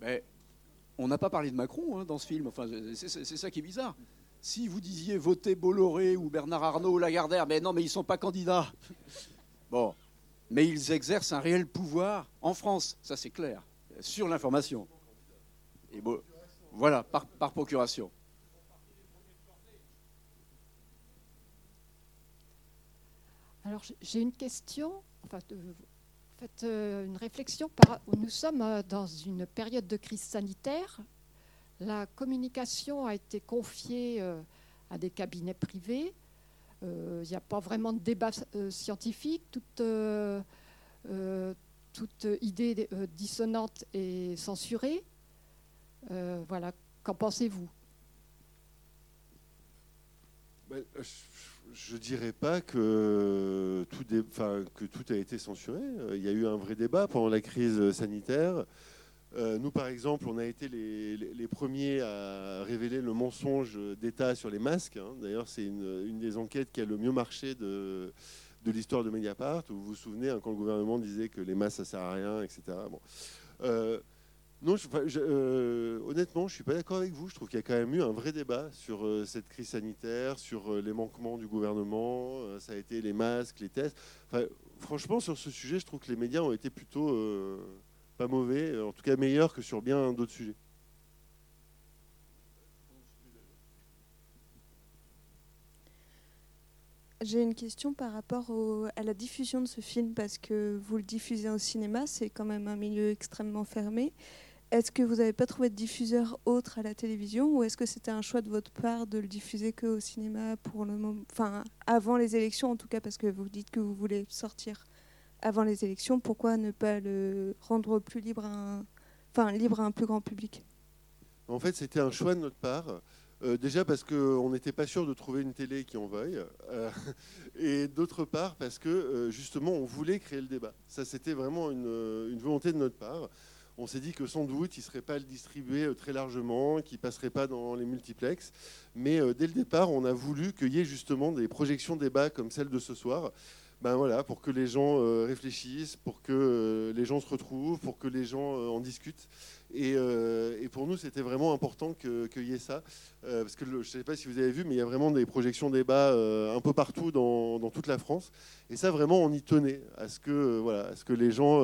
Ben, On n'a pas parlé de Macron hein, dans ce film, enfin, c'est ça qui est bizarre. Si vous disiez voter Bolloré ou Bernard Arnault ou Lagardère, mais non, mais ils ne sont pas candidats. Bon, mais ils exercent un réel pouvoir en France, ça c'est clair, sur l'information. Et bon, voilà, par, procuration. Alors j'ai une question, enfin, faites euh, une réflexion. nous sommes euh, dans une période de crise sanitaire la communication a été confiée euh, à des cabinets privés. Euh, il n'y a pas vraiment de débat euh, scientifique. Toute, idée dissonante est censurée. voilà. Qu'en pensez-vous? Ben, je dirais pas que tout a été censuré. Il y a eu un vrai débat pendant la crise sanitaire. Euh, nous, par exemple, on a été les, premiers à révéler le mensonge d'État sur les masques. Hein. D'ailleurs, c'est une, des enquêtes qui a le mieux marché de, l'histoire de Mediapart. Vous vous souvenez, hein, quand le gouvernement disait que les masques, ça sert à rien, etc. Bon. Euh, non, euh, honnêtement, je ne suis pas d'accord avec vous. Je trouve qu'il y a quand même eu un vrai débat sur cette crise sanitaire, sur les manquements du gouvernement. ça a été les masques, les tests. franchement, sur ce sujet, je trouve que les médias ont été plutôt pas mauvais, en tout cas meilleur que sur bien d'autres sujets. J'ai une question par rapport à la diffusion de ce film, parce que vous le diffusez au cinéma, c'est quand même un milieu extrêmement fermé. Est-ce que vous n'avez pas trouvé de diffuseur autre à la télévision, ou est-ce que c'était un choix de votre part de le diffuser qu'au cinéma pour le moment, enfin avant les élections en tout cas, parce que vous dites que vous voulez sortir avant les élections, pourquoi ne pas le rendre plus libre à un, enfin, libre à un plus grand public? En fait, c'était un choix de notre part. Euh, déjà parce qu'on n'était pas sûr de trouver une télé qui en veuille, euh, et d'autre part parce que euh, justement on voulait créer le débat. Ça c'était vraiment une, volonté de notre part. On s'est dit que sans doute il ne serait pas le distribuer très largement, qu'il ne passerait pas dans les multiplex, mais dès le départ on a voulu qu'il y ait justement des projections débat comme celle de ce soir ben voilà, pour que les gens euh, réfléchissent, pour que euh, les gens se retrouvent, pour que les gens euh, en discutent. Et, pour nous, c'était vraiment important qu'il y ait ça. parce que je ne sais pas si vous avez vu, mais il y a vraiment des projections débat un peu partout dans, toute la France. Et ça, vraiment, on y tenait à ce que les gens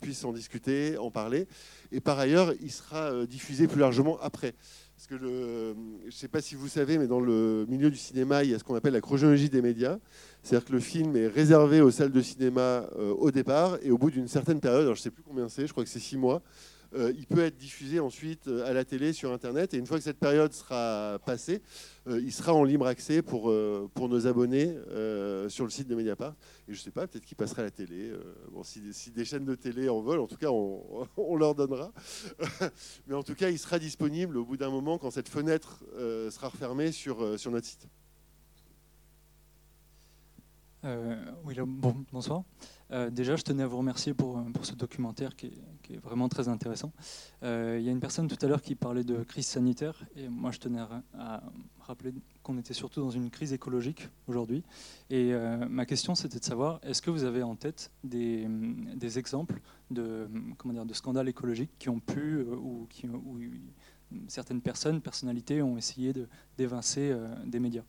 puissent en discuter, en parler. Et par ailleurs, il sera diffusé plus largement après. Parce que je ne sais pas si vous savez, mais dans le milieu du cinéma, il y a ce qu'on appelle la chronologie des médias. C'est-à-dire que le film est réservé aux salles de cinéma euh, au départ, et au bout d'une certaine période, alors je ne sais plus combien c'est, je crois que c'est six mois, euh, il peut être diffusé ensuite euh, à la télé, sur Internet. Et une fois que cette période sera passée, il sera en libre accès pour, nos abonnés sur le site de Mediapart. Et je ne sais pas, peut-être qu'il passera à la télé. bon, si, des chaînes de télé en veulent, en tout cas, on, on leur donnera. Mais en tout cas, il sera disponible au bout d'un moment quand cette fenêtre sera refermée sur, sur notre site. Euh, oui, bon, bonsoir. Euh, déjà, je tenais à vous remercier pour, pour ce documentaire qui est, vraiment très intéressant. Euh, il y a une personne tout à l'heure qui parlait de crise sanitaire, et moi je tenais à, rappeler qu'on était surtout dans une crise écologique aujourd'hui. Et ma question, c'était de savoir, est-ce que vous avez en tête des, des, exemples de, comment dire, de scandales écologiques qui ont pu, ou qui, où certaines personnes, personnalités, ont essayé d'évincer des médias?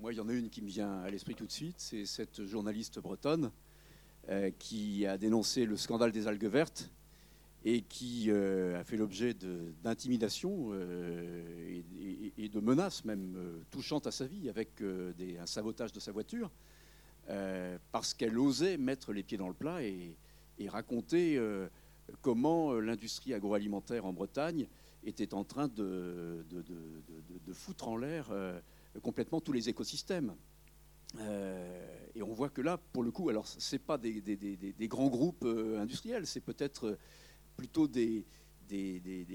Moi, il y en a une qui me vient à l'esprit tout de suite, c'est cette journaliste bretonne euh, qui a dénoncé le scandale des algues vertes et qui euh, a fait l'objet d'intimidation euh, et, de menaces même touchantes à sa vie avec un sabotage de sa voiture parce qu'elle osait mettre les pieds dans le plat et, raconter comment l'industrie agroalimentaire en Bretagne était en train de foutre en l'air complètement tous les écosystèmes. Euh, et on voit que là, pour le coup, alors c'est pas des, grands groupes euh, industriels, c'est peut-être plutôt des,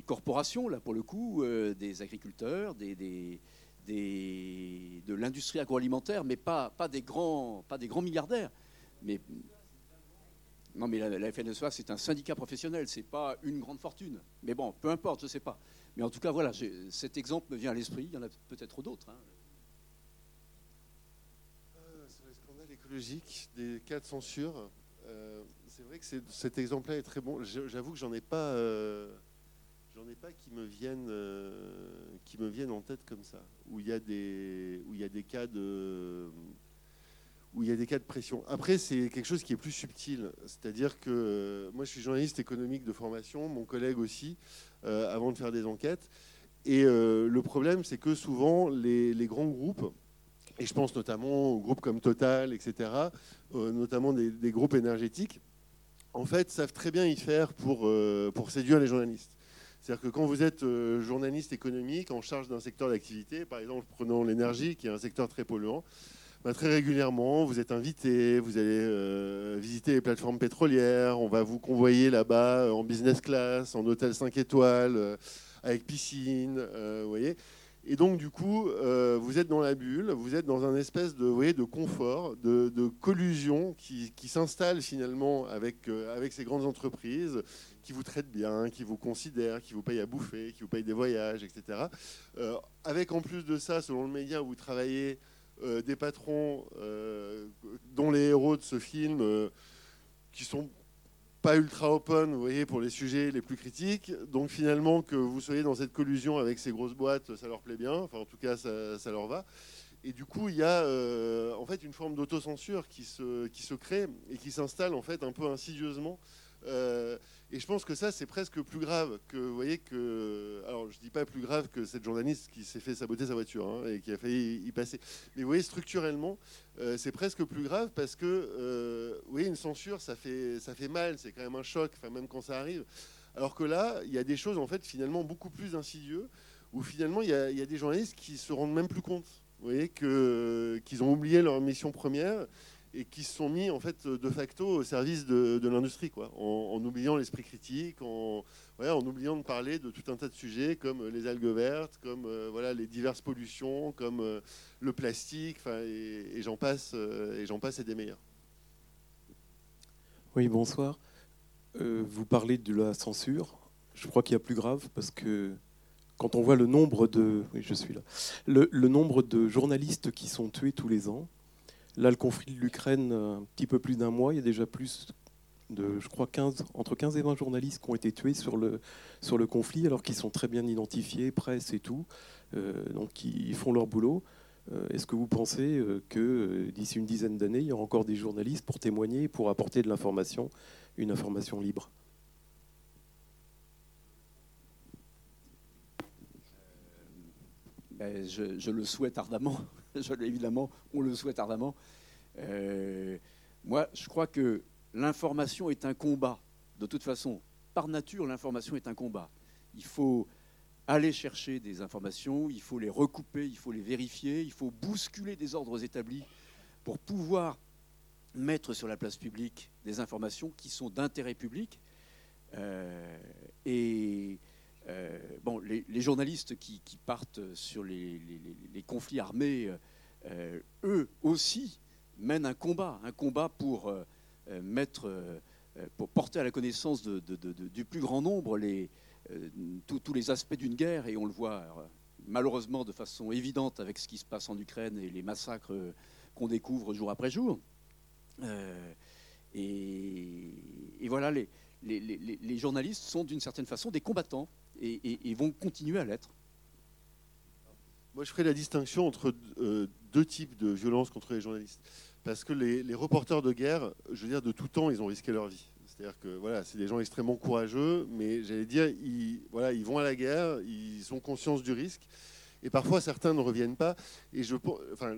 corporations, là pour le coup, euh, des agriculteurs, de l'industrie agroalimentaire, mais pas, des grands, pas des grands milliardaires. Mais, non, mais la, la FNSEA, c'est un syndicat professionnel, c'est pas une grande fortune. Mais bon, peu importe, je sais pas. Mais en tout cas, voilà, cet exemple me vient à l'esprit. Il y en a peut-être d'autres. Hein. Des cas de censure. Euh, c'est vrai que cet exemple-là est très bon. J'avoue que j'en ai pas, euh, j'en ai pas qui me viennent, euh, qui me viennent en tête comme ça. Où il y a des, où il y a des cas de, où il y a des cas de pression. Après, c'est quelque chose qui est plus subtil. C'est-à-dire que moi, je suis journaliste économique de formation, mon collègue aussi, avant de faire des enquêtes. Et le problème, c'est que souvent, les grands groupes et je pense notamment aux groupes comme Total, etc., euh, notamment des, groupes énergétiques, en fait, savent très bien y faire pour, euh, pour séduire les journalistes. C'est-à-dire que quand vous êtes euh, journaliste économique en charge d'un secteur d'activité, par exemple prenons l'énergie, qui est un secteur très polluant, bah, très régulièrement, vous êtes invité, vous allez visiter les plateformes pétrolières, on va vous convoyer là-bas en business class, en hôtel 5 étoiles, avec piscine, vous voyez. Et donc, du coup, euh, vous êtes dans la bulle, vous êtes dans un espèce de, vous de confort, de, collusion qui, s'installe finalement avec, euh, avec ces grandes entreprises qui vous traitent bien, qui vous considèrent, qui vous payent à bouffer, qui vous payent des voyages, etc. Euh, avec en plus de ça, selon le média où vous travaillez, des patrons dont les héros de ce film qui sont pas ultra open, vous voyez, pour les sujets les plus critiques. Donc finalement, que vous soyez dans cette collusion avec ces grosses boîtes, ça leur plaît bien. Enfin, en tout cas, ça, leur va. Et du coup, il y a euh, en fait une forme d'autocensure qui se, qui se crée et qui s'installe en fait un peu insidieusement. Euh, et je pense que ça, c'est presque plus grave que, vous voyez, que. Alors, je dis pas plus grave que cette journaliste qui s'est fait saboter sa voiture hein, et qui a failli y passer. Mais vous voyez, structurellement, euh, c'est presque plus grave parce que, euh, voyez, une censure, ça fait, ça fait mal, c'est quand même un choc, même quand ça arrive. Alors que là, il y a des choses, en fait, finalement, beaucoup plus insidieuses, où finalement, il y, a, il y a des journalistes qui se rendent même plus compte. Vous voyez, qu'ils ont oublié leur mission première et qui se sont mis en fait de facto au service de, l'industrie, quoi, en, oubliant l'esprit critique, en, oubliant de parler de tout un tas de sujets comme les algues vertes, comme euh, voilà les diverses pollutions, comme euh, le plastique, et, et j'en passe, euh, et j'en passe des meilleurs. Oui, bonsoir. vous parlez de la censure. Je crois qu'il y a plus grave parce que quand on voit le nombre de, oui, je suis là, le nombre de journalistes qui sont tués tous les ans, Là, le conflit de l'Ukraine, euh, un petit peu plus d'un mois, il y a déjà plus de, je crois, 15, entre 15 et 20 journalistes qui ont été tués sur le, sur le conflit, alors qu'ils sont très bien identifiés, presse et tout, euh, donc ils font leur boulot. Euh, est-ce que vous pensez que d'ici une dizaine d'années, il y aura encore des journalistes pour témoigner, pour apporter de l'information, une information libre? Ben, je, je, le souhaite ardemment. évidemment, on le souhaite ardemment. Euh, moi, je crois que l'information est un combat. De toute façon, par nature, l'information est un combat. Il faut aller chercher des informations, il faut les recouper, il faut les vérifier, il faut bousculer des ordres établis pour pouvoir mettre sur la place publique des informations qui sont d'intérêt public. Euh, et euh, bon, les, journalistes qui, partent sur les, conflits armés, euh, eux aussi mènent un combat, un combat pour euh, mettre, pour porter à la connaissance du plus grand nombre tous les aspects d'une guerre, et on le voit malheureusement de façon évidente avec ce qui se passe en Ukraine et les massacres qu'on découvre jour après jour. et, voilà, les, journalistes sont d'une certaine façon des combattants et, vont continuer à l'être. Moi, je ferai la distinction entre euh, deux types de violences contre les journalistes. Parce que les, reporters de guerre, je veux dire, de tout temps, ils ont risqué leur vie. C'est-à-dire que voilà, c'est des gens extrêmement courageux, mais j'allais dire, ils, voilà, ils vont à la guerre, ils ont conscience du risque, et parfois certains ne reviennent pas. Et je, enfin,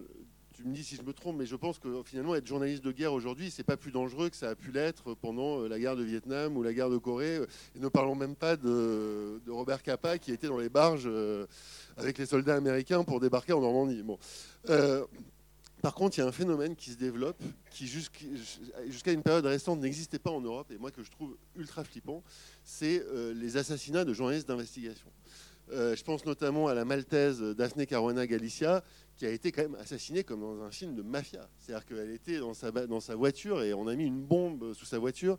tu me dis si je me trompe, mais je pense que finalement être journaliste de guerre aujourd'hui, c'est pas plus dangereux que ça a pu l'être pendant euh, la guerre de Vietnam ou la guerre de Corée. Et ne parlons même pas de, Robert Capa qui était dans les barges euh, avec les soldats américains pour débarquer en Normandie. Bon. Euh, par contre, il y a un phénomène qui se développe, qui jusqu'à une période récente n'existait pas en Europe, et moi que je trouve ultra flippant, c'est les assassinats de journalistes d'investigation. je pense notamment à la maltaise Daphne Caruana Galicia, qui a été quand même assassinée comme dans un film de mafia. C'est-à-dire qu'elle était dans sa, voiture et on a mis une bombe sous sa voiture.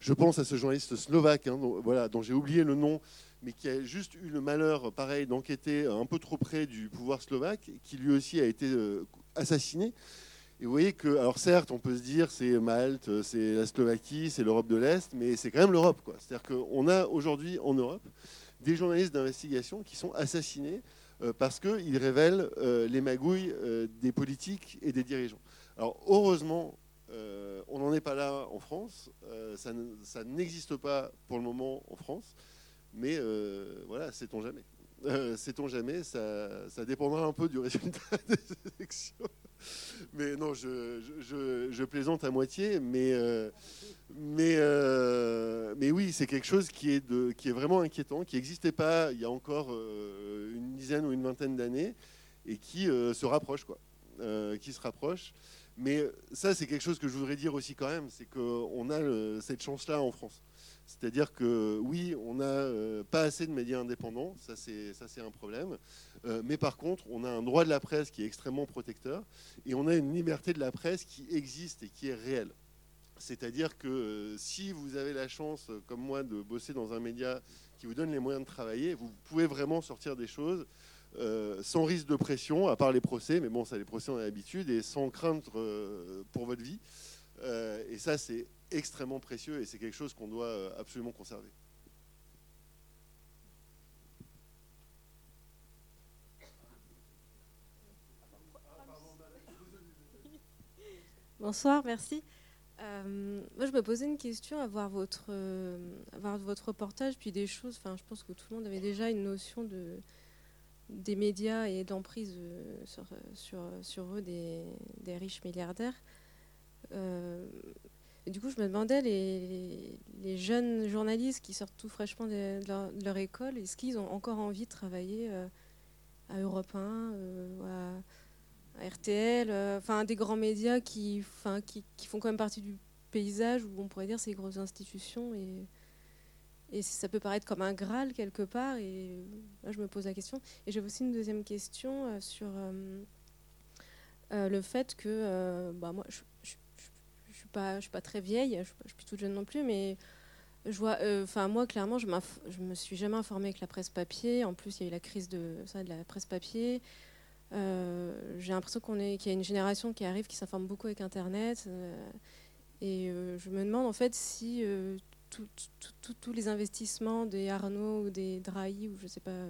Je pense à ce journaliste slovaque, hein, dont, voilà, dont j'ai oublié le nom, mais qui a juste eu le malheur, pareil, d'enquêter un peu trop près du pouvoir slovaque, qui lui aussi a été euh, assassiné. Et vous voyez que, alors certes, on peut se dire c'est Malte, c'est la Slovaquie, c'est l'Europe de l'Est, mais c'est quand même l'Europe. C'est-à-dire qu'on a aujourd'hui en Europe des journalistes d'investigation qui sont assassinés parce qu'ils révèlent euh, les magouilles euh, des politiques et des dirigeants. Alors heureusement, on n'en est pas là en France, ça n'existe pas pour le moment en France, mais voilà, sait-on jamais. sait-on jamais, ça, dépendra un peu du résultat des élections. Mais non, je, plaisante à moitié, mais mais, euh, mais oui, c'est quelque chose qui est, de, qui est vraiment inquiétant, qui n'existait pas il y a encore euh, une dizaine ou une vingtaine d'années et qui euh, se rapproche, quoi. qui se rapproche. Mais ça, c'est quelque chose que je voudrais dire aussi quand même, c'est qu'on a cette chance-là en France. C'est-à-dire que oui, on n'a pas assez de médias indépendants, ça c'est un problème. mais par contre, on a un droit de la presse qui est extrêmement protecteur et on a une liberté de la presse qui existe et qui est réelle. C'est-à-dire que si vous avez la chance, comme moi, de bosser dans un média qui vous donne les moyens de travailler, vous pouvez vraiment sortir des choses euh, sans risque de pression, à part les procès, mais bon, ça, les procès, on a l'habitude, et sans crainte euh, pour votre vie. Euh, et ça, c'est extrêmement précieux et c'est quelque chose qu'on doit absolument conserver. Bonsoir, merci. Euh, moi, je me posais une question à voir votre, euh, votre reportage, puis des choses. Enfin, je pense que tout le monde avait déjà une notion de, des médias et d'emprise euh, sur, sur, sur, eux des riches milliardaires. Du coup, je me demandais, les, jeunes journalistes qui sortent tout fraîchement de, leur, école, est-ce qu'ils ont encore envie de travailler à Europe 1, à RTL, euh, enfin des grands médias qui, font quand même partie du paysage où on pourrait dire c'est grosses institutions et, ça peut paraître comme un Graal quelque part et là je me pose la question. Et j'ai aussi une deuxième question euh, sur euh, le fait que bah, moi je, je, suis pas, je suis pas très vieille, je, suis toute jeune non plus, mais je vois, enfin moi clairement je, je me suis jamais informée avec la presse papier. En plus il y a eu la crise de, ça, de la presse papier. Euh, j'ai l'impression qu'on est, qu'il y a une génération qui arrive, qui s'informe beaucoup avec Internet. Euh, et euh, je me demande en fait si tous les investissements des Arnaud ou des Drahi ou je sais pas,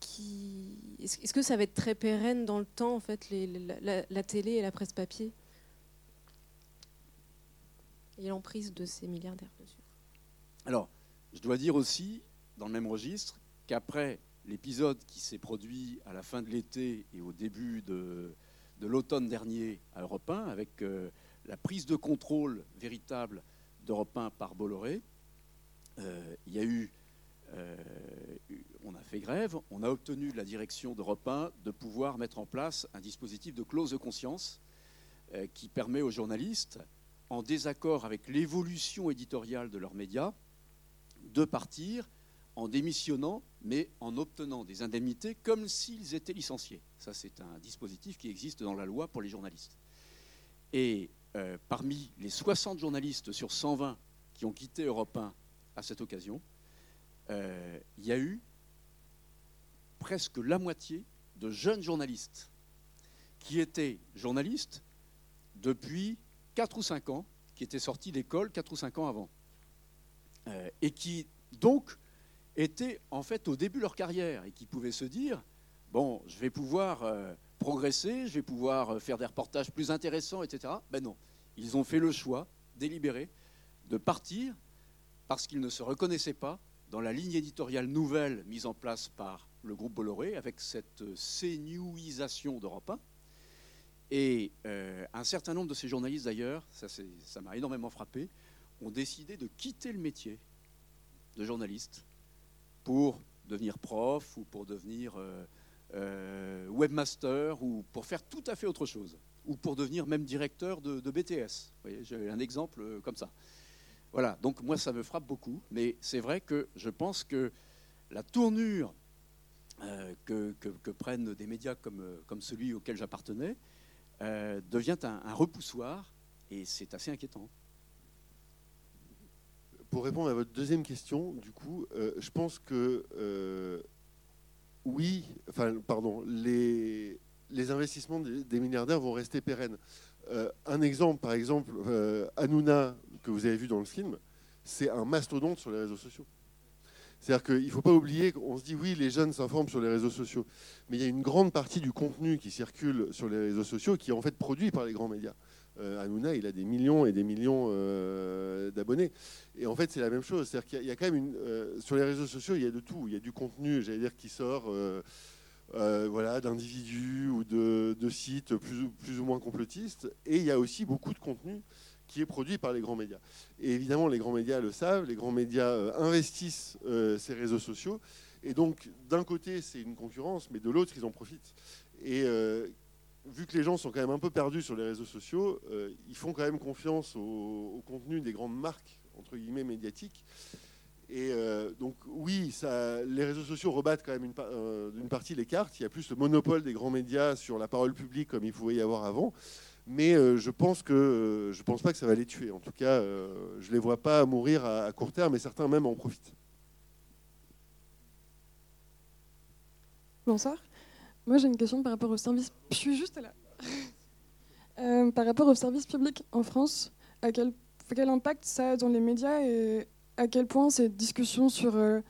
qui, est-ce, que ça va être très pérenne dans le temps en fait, les, la, télé et la presse papier? Et l'emprise de ces milliardaires dessus Alors, je dois dire aussi, dans le même registre, qu'après l'épisode qui s'est produit à la fin de l'été et au début de, l'automne dernier à Europe 1, avec euh, la prise de contrôle véritable d'Europe 1 par Bolloré. Euh, il y a eu, euh, on a fait grève, on a obtenu de la direction d'Europe 1 de pouvoir mettre en place un dispositif de clause de conscience qui permet aux journalistes, en désaccord avec l'évolution éditoriale de leurs médias, de partir en démissionnant, mais en obtenant des indemnités comme s'ils étaient licenciés. Ça, c'est un dispositif qui existe dans la loi pour les journalistes. Et euh, parmi les 60 journalistes sur 120 qui ont quitté Europe 1 à cette occasion, euh, il y a eu presque la moitié de jeunes journalistes qui étaient journalistes depuis 4 ou 5 ans, qui étaient sortis d'école 4 ou 5 ans avant, euh, et qui donc étaient en fait au début de leur carrière et qui pouvaient se dire bon, je vais pouvoir euh, progresser, je vais pouvoir euh, faire des reportages plus intéressants, etc. Ben non, ils ont fait le choix délibéré de partir parce qu'ils ne se reconnaissaient pas dans la ligne éditoriale nouvelle mise en place par le groupe Bolloré avec cette CNewisation d'Europe 1. Et euh, un certain nombre de ces journalistes, d'ailleurs, ça m'a énormément frappé, ont décidé de quitter le métier de journaliste pour devenir prof ou pour devenir euh, euh, webmaster ou pour faire tout à fait autre chose ou pour devenir même directeur de, BTS. Vous voyez, j'ai un exemple comme ça. Voilà, donc moi ça me frappe beaucoup, mais c'est vrai que je pense que la tournure que, prennent des médias comme celui auquel j'appartenais devient un repoussoir et c'est assez inquiétant pour répondre à votre deuxième question, du coup, euh, je pense que euh, oui, enfin, pardon, les, investissements des, milliardaires vont rester pérennes. Euh, un exemple, par exemple, Hanouna, que vous avez vu dans le film, c'est un mastodonte sur les réseaux sociaux. C'est-à-dire qu'il ne faut pas oublier qu'on se dit oui, les jeunes s'informent sur les réseaux sociaux, mais il y a une grande partie du contenu qui circule sur les réseaux sociaux qui est en fait produit par les grands médias. Euh, Hanouna, il a des millions et des millions euh, d'abonnés. Et en fait, c'est la même chose. C'est-à-dire qu'il y, a quand. Euh, sur les réseaux sociaux, il y a de tout. Il y a du contenu, j'allais dire, qui sort. voilà, d'individus ou de, sites plus, plus, ou moins complotistes. Et il y a aussi beaucoup de contenu qui est produit par les grands médias. Et évidemment, les grands médias le savent, les grands médias investissent ces réseaux sociaux. Et donc, d'un côté, c'est une concurrence, mais de l'autre, ils en profitent. Et vu que les gens sont quand même un peu perdus sur les réseaux sociaux, euh, ils font quand même confiance au, contenu des grandes marques entre guillemets médiatique. Et euh, donc oui, les réseaux sociaux rebattent quand même une, euh, d'une partie les cartes. Il y a plus le monopole des grands médias sur la parole publique comme il pouvait y avoir avant. Mais euh, je pense que je pense pas que ça va les tuer. En tout cas, je les vois pas mourir à, court terme, et certains même en profitent. Bonsoir. Moi, j'ai une question par rapport au service. Je suis juste là. par rapport au service public en France, à quel, impact ça a dans les médias et à quel point cette discussion sur euh,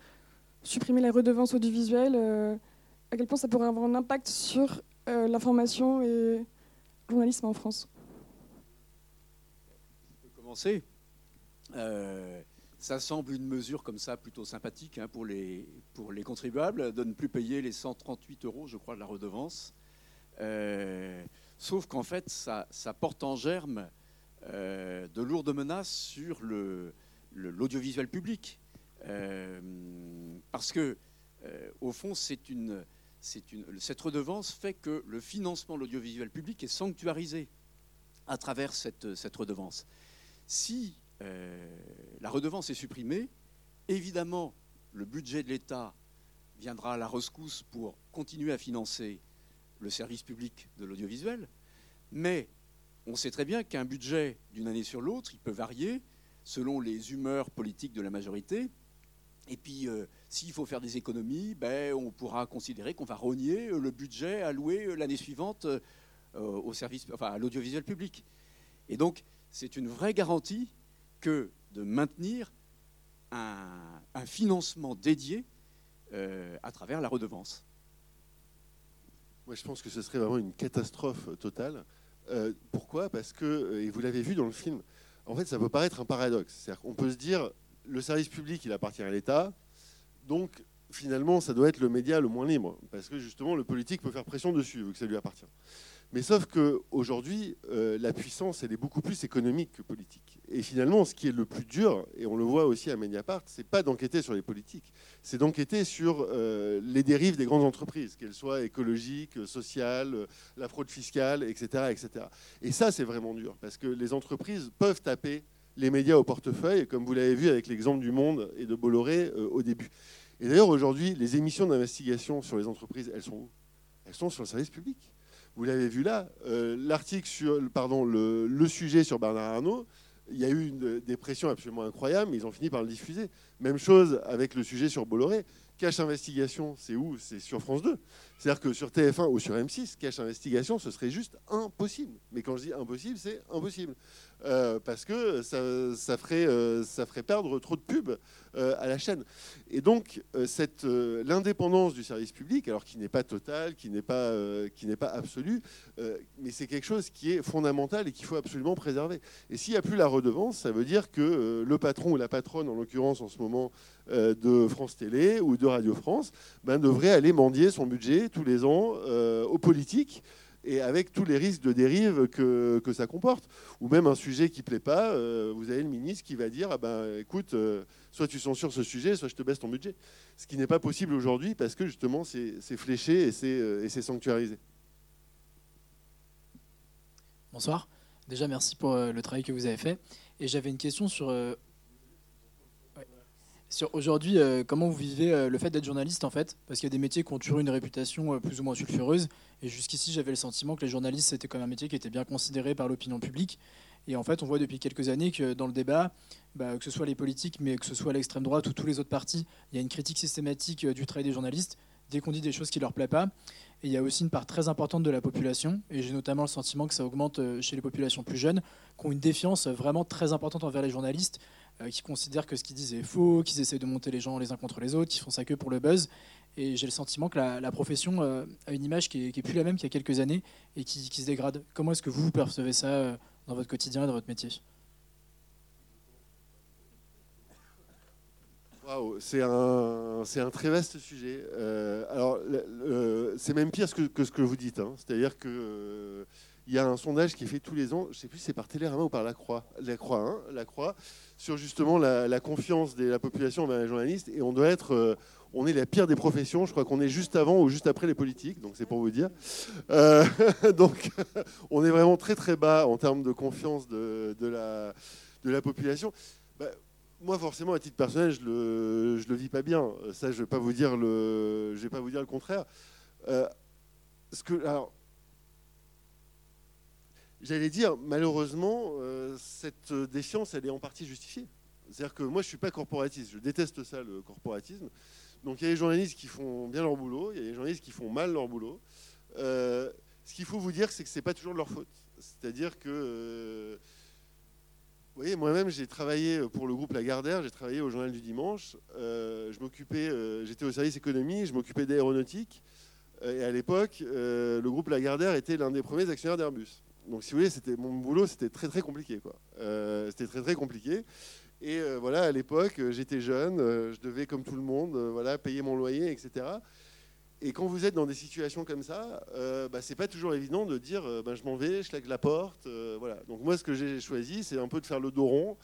supprimer la redevance audiovisuelle, euh, à quel point ça pourrait avoir un impact sur euh, l'information et journalisme en France Je peux commencer? ça semble une mesure comme ça plutôt sympathique hein, pour, les, pour les contribuables de ne plus payer les 138 euros, je crois, de la redevance. sauf qu'en fait, ça, ça, porte en germe de lourdes menaces sur le, l'audiovisuel public. Euh, parce que, euh, au fond, c'est une, cette redevance fait que le financement de l'audiovisuel public est sanctuarisé à travers cette, cette redevance. Si euh, la redevance est supprimée, évidemment, le budget de l'État viendra à la rescousse pour continuer à financer le service public de l'audiovisuel, mais on sait très bien qu'un budget d'une année sur l'autre, il peut varier, selon les humeurs politiques de la majorité. Et puis, euh, s'il faut faire des économies, ben, on pourra considérer qu'on va rogner euh, le budget alloué euh, l'année suivante au service, enfin, à l'audiovisuel public. Et donc, c'est une vraie garantie que de maintenir un, financement dédié à travers la redevance. Moi, je pense que ce serait vraiment une catastrophe totale. pourquoi? Parce que, et vous l'avez vu dans le film, en fait, ça peut paraître un paradoxe. Qu'on peut se dire, le service public, il appartient à l'État, donc finalement, ça doit être le média le moins libre, parce que justement, le politique peut faire pression dessus, vu que ça lui appartient. Mais sauf qu'aujourd'hui, euh, la puissance, elle est beaucoup plus économique que politique. Et finalement, ce qui est le plus dur, et on le voit aussi à Mediapart, c'est pas d'enquêter sur les politiques, c'est d'enquêter sur euh, les dérives des grandes entreprises, qu'elles soient écologiques, sociales, la fraude fiscale, etc. etc. Et ça, c'est vraiment dur, parce que les entreprises peuvent taper les médias au portefeuille, comme vous l'avez vu avec l'exemple du Monde et de Bolloré euh, au début. Et d'ailleurs, aujourd'hui, les émissions d'investigation sur les entreprises, elles sont où Elles sont sur le service public. Vous l'avez vu là, euh, l'article sur, pardon, le, sujet sur Bernard Arnault, il y a eu une, des pressions absolument incroyables, mais ils ont fini par le diffuser. Même chose avec le sujet sur Bolloré. Cache Investigation, c'est où? C'est sur France 2. C'est-à-dire que sur TF1 ou sur M6, Cache Investigation, ce serait juste impossible. Mais quand je dis impossible, c'est impossible. Euh, parce que ça, ferait, euh, ça ferait perdre trop de pubs euh, à la chaîne. Et donc, l'indépendance du service public, alors qui n'est pas totale, qui n'est pas, qui n'est pas absolue, mais c'est quelque chose qui est fondamental et qu'il faut absolument préserver. Et s'il n'y a plus la redevance, ça veut dire que le patron ou la patronne, en l'occurrence en ce moment de France Télé ou de Radio France, ben, devrait aller mendier son budget tous les ans aux politiques et avec tous les risques de dérive que, que ça comporte. Ou même un sujet qui ne plaît pas, euh, vous avez le ministre qui va dire ah ben, écoute, euh, soit tu censures ce sujet, soit je te baisse ton budget. Ce qui n'est pas possible aujourd'hui parce que justement c'est fléché euh, et c'est sanctuarisé. Bonsoir. Déjà, merci pour le travail que vous avez fait. Et j'avais une question sur aujourd'hui, euh, comment vous vivez euh, le fait d'être journaliste en fait? Parce qu'il y a des métiers qui ont toujours une réputation euh, plus ou moins sulfureuse. Et jusqu'ici, j'avais le sentiment que les journalistes, c'était comme un métier qui était bien considéré par l'opinion publique. Et en fait, on voit depuis quelques années que dans le débat, bah, que ce soit les politiques, mais que ce soit l'extrême droite ou tous les autres partis, il y a une critique systématique du travail des journalistes dès qu'on dit des choses qui ne leur plaisent pas. Et il y a aussi une part très importante de la population, et j'ai notamment le sentiment que ça augmente chez les populations plus jeunes, qui ont une défiance vraiment très importante envers les journalistes, qui considèrent que ce qu'ils disent est faux, qu'ils essaient de monter les gens les uns contre les autres, qui font ça que pour le buzz. Et j'ai le sentiment que la, profession euh, a une image qui est, plus la même qu'il y a quelques années et qui, se dégrade. Comment est-ce que vous percevez ça euh, dans votre quotidien et dans votre métier? C'est un, un, très vaste sujet. alors, c'est même pire que, que, ce que vous dites. Hein. C'est-à-dire que il y a un sondage qui est fait tous les ans, je ne sais plus si c'est par Télérama ou par La Croix, La Croix, hein, la Croix sur justement la, confiance de la population envers les journalistes. Et on doit être, euh, on est la pire des professions. Je crois qu'on est juste avant ou juste après les politiques, donc c'est pour vous dire. Euh, donc on est vraiment très très bas en termes de confiance de, la, population. Bah, moi, forcément, à titre personnel, je le, je le vis pas bien. Ça, je vais pas vous dire le, je vais pas vous dire le contraire. Euh, ce que, alors, j'allais dire, malheureusement, euh, cette défiance, elle est en partie justifiée. C'est-à-dire que moi, je suis pas corporatiste. Je déteste ça, le corporatisme. Donc, il y a des journalistes qui font bien leur boulot, il y a des journalistes qui font mal leur boulot. Euh, ce qu'il faut vous dire, c'est que c'est pas toujours de leur faute. C'est-à-dire que vous voyez, moi-même, j'ai travaillé pour le groupe Lagardère, j'ai travaillé au Journal du Dimanche. Euh, je m'occupais, euh, j'étais au service économie, je m'occupais d'aéronautique. Euh, et à l'époque, le groupe Lagardère était l'un des premiers actionnaires d'Airbus. Donc, si vous voulez, c'était mon boulot, c'était très très compliqué, quoi. c'était très très compliqué. Et voilà, à l'époque, j'étais jeune, je devais, comme tout le monde, voilà, payer mon loyer, etc. Et quand vous êtes dans des situations comme ça, euh, bah, c'est pas toujours évident de dire euh, bah, je m'en vais, je claque la porte. Euh, voilà. Donc moi, ce que j'ai choisi, c'est un peu de faire le dos rond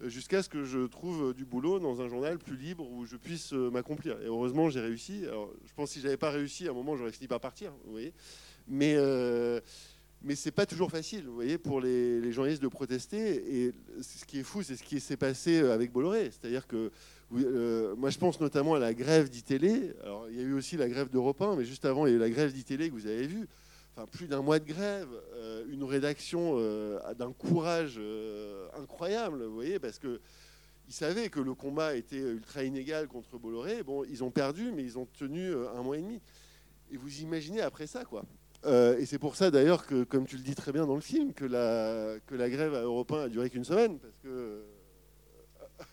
euh, jusqu'à ce que je trouve du boulot dans un journal plus libre où je puisse m'accomplir. Et heureusement, j'ai réussi. Alors, je pense que si j'avais pas réussi, à un moment, j'aurais fini par partir. Vous voyez. Mais mais c'est pas toujours facile, vous voyez, pour les, les, journalistes de protester. Et ce qui est fou, c'est ce qui s'est passé avec Bolloré. C'est-à-dire que euh, moi, je pense notamment à la grève d'ITélé. Alors, il y a eu aussi la grève d'Europe 1, mais juste avant, il y a eu la grève d'ITélé que vous avez vu. Enfin, plus d'un mois de grève, euh, une rédaction euh, d'un courage incroyable, vous voyez, parce que ils savaient que le combat était ultra inégal contre Bolloré. Bon, ils ont perdu, mais ils ont tenu un mois et demi. Et vous imaginez après ça, quoi. Et c'est pour ça d'ailleurs que, comme tu le dis très bien dans le film, que la, grève à Europe 1 a duré qu'une semaine, que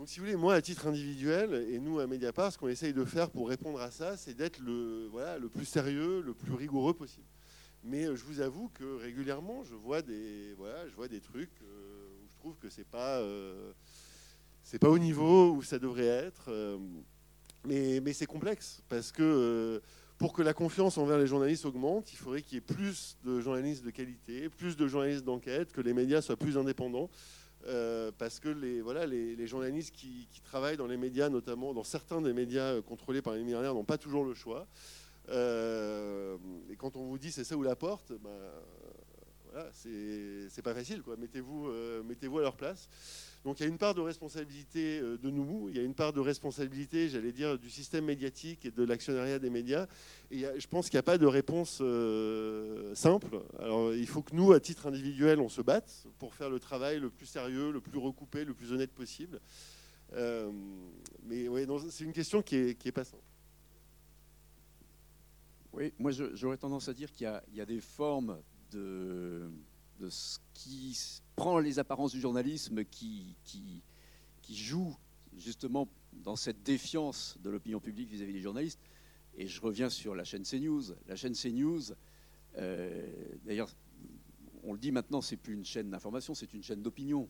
Donc, si vous voulez, moi, à titre individuel, et nous, à Mediapart, ce qu'on essaye de faire pour répondre à ça, c'est d'être le, plus sérieux, le plus rigoureux possible. Mais euh, je vous avoue que régulièrement, je vois des, trucs euh, où je trouve que c'est pas, euh, pas au niveau où ça devrait être. mais, mais c'est complexe parce que pour que la confiance envers les journalistes augmente, il faudrait qu'il y ait plus de journalistes de qualité, plus de journalistes d'enquête, que les médias soient plus indépendants. Euh, parce que les, voilà, les, journalistes qui, travaillent dans les médias, notamment dans certains des médias euh, contrôlés par les milliardaires, n'ont pas toujours le choix. Euh, et quand on vous dit c'est ça ou la porte, ben, voilà, c'est pas facile. Mettez-vous mettez à leur place. Donc il y a une part de responsabilité euh, de nous, il y a une part de responsabilité, j'allais dire, du système médiatique et de l'actionnariat des médias. Et je pense qu'il n'y a pas de réponse euh, simple. Alors il faut que nous, à titre individuel, on se batte pour faire le travail le plus sérieux, le plus recoupé, le plus honnête possible. Euh, mais c'est une question qui est, pas simple. Oui, moi j'aurais tendance à dire qu'il y, a des formes de, ce qui prend les apparences du journalisme, qui, joue justement dans cette défiance de l'opinion publique vis-à-vis des journalistes. Et je reviens sur la chaîne CNews. La chaîne CNews, euh, d'ailleurs, on le dit maintenant, c'est plus une chaîne d'information, c'est une chaîne d'opinion.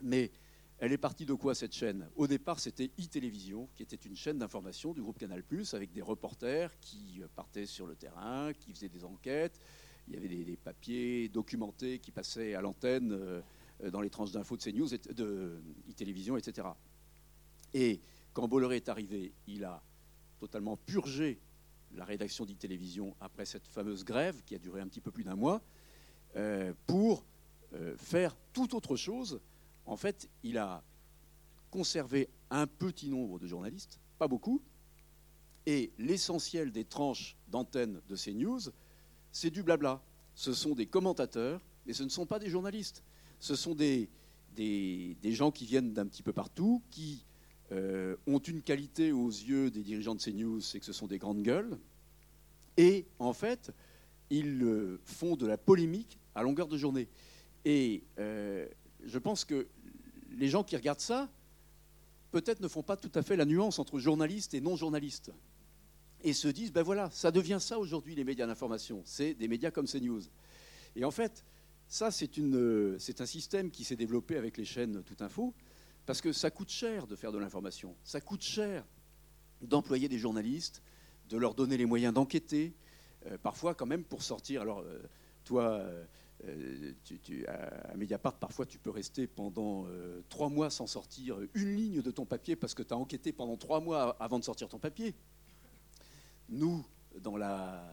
Mais elle est partie de quoi cette chaîne? Au départ, c'était e-télévision, qui était une chaîne d'information du groupe Canal+, avec des reporters qui partaient sur le terrain, qui faisaient des enquêtes, il y avait des, papiers documentés qui passaient à l'antenne euh, dans les tranches d'infos de CNews, de e-télévision, etc. Et quand Bolloré est arrivé, il a totalement purgé la rédaction d'e-télévision après cette fameuse grève qui a duré un petit peu plus d'un mois, euh, pour euh, faire tout autre chose. En fait, il a conservé un petit nombre de journalistes, pas beaucoup, et l'essentiel des tranches d'antenne de CNews c'est du blabla. Ce sont des commentateurs, mais ce ne sont pas des journalistes. Ce sont des, gens qui viennent d'un petit peu partout, qui euh, ont une qualité aux yeux des dirigeants de CNews, c'est que ce sont des grandes gueules. Et en fait, ils euh, font de la polémique à longueur de journée. Et euh, je pense que les gens qui regardent ça, peut-être ne font pas tout à fait la nuance entre journalistes et non-journalistes et se disent, ben voilà, ça devient ça aujourd'hui les médias d'information, c'est des médias comme CNews. Et en fait, ça c'est un système qui s'est développé avec les chaînes Tout Info, parce que ça coûte cher de faire de l'information, ça coûte cher d'employer des journalistes, de leur donner les moyens d'enquêter, euh, parfois quand même pour sortir. Alors euh, toi, euh, tu, à Mediapart, parfois tu peux rester pendant trois mois sans sortir une ligne de ton papier parce que tu as enquêté pendant trois mois avant de sortir ton papier nous, dans, le,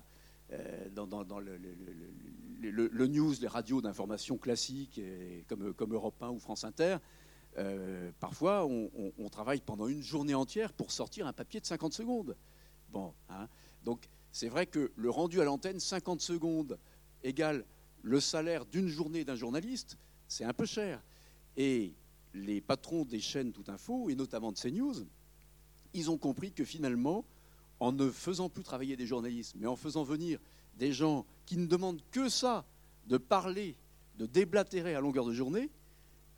news, les radios d'information classiques, comme, comme Europe 1 ou France Inter, euh, parfois on, travaille pendant une journée entière pour sortir un papier de 50 secondes. Bon, hein. donc c'est vrai que le rendu à l'antenne, 50 secondes égale le salaire d'une journée d'un journaliste, c'est un peu cher. Et les patrons des chaînes Tout Info, et notamment de CNews, ils ont compris que finalement, en ne faisant plus travailler des journalistes, mais en faisant venir des gens qui ne demandent que ça, de parler, de déblatérer à longueur de journée,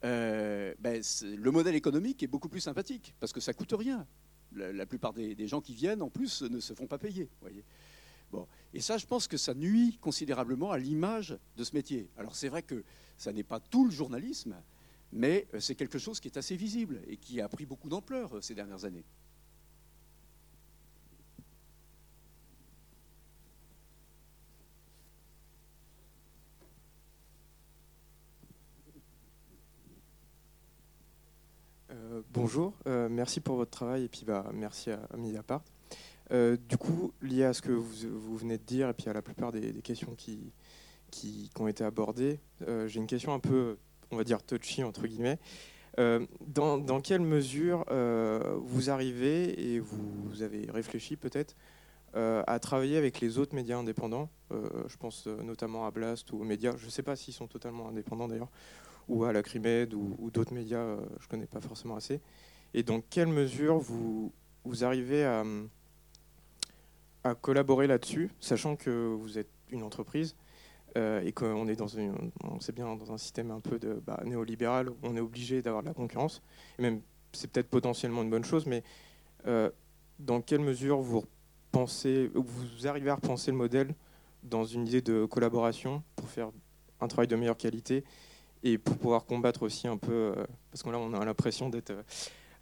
euh, ben, le modèle économique est beaucoup plus sympathique, parce que ça coûte rien. La, plupart des, gens qui viennent, en plus, ne se font pas payer. Voyez. Bon. Et ça, je pense que ça nuit considérablement à l'image de ce métier. Alors c'est vrai que ça n'est pas tout le journalisme, mais euh, c'est quelque chose qui est assez visible et qui a pris beaucoup d'ampleur euh, ces dernières années. Euh, bonjour, merci pour votre travail et puis bah, merci à, à Mediapart. du coup, lié à ce que vous, venez de dire et puis à la plupart des, questions qui, ont été abordées, j'ai une question un peu on va dire touchy entre guillemets. Euh, dans, quelle mesure euh, vous arrivez et vous, avez réfléchi peut-être euh, à travailler avec les autres médias indépendants Je pense notamment à Blast ou aux médias. Je ne sais pas s'ils sont totalement indépendants d'ailleurs, ou à la Crimed ou, d'autres médias, je ne connais pas forcément assez. Et dans quelle mesure vous, arrivez à, collaborer là-dessus, sachant que vous êtes une entreprise euh, et qu'on est dans on sait bien dans un système un peu de bah, néolibéral on est obligé d'avoir de la concurrence. Et même, c'est peut-être potentiellement une bonne chose, mais euh, dans quelle mesure vous pensez, vous arrivez à repenser le modèle dans une idée de collaboration pour faire un travail de meilleure qualité et pour pouvoir combattre aussi un peu, euh, parce que là on a l'impression d'être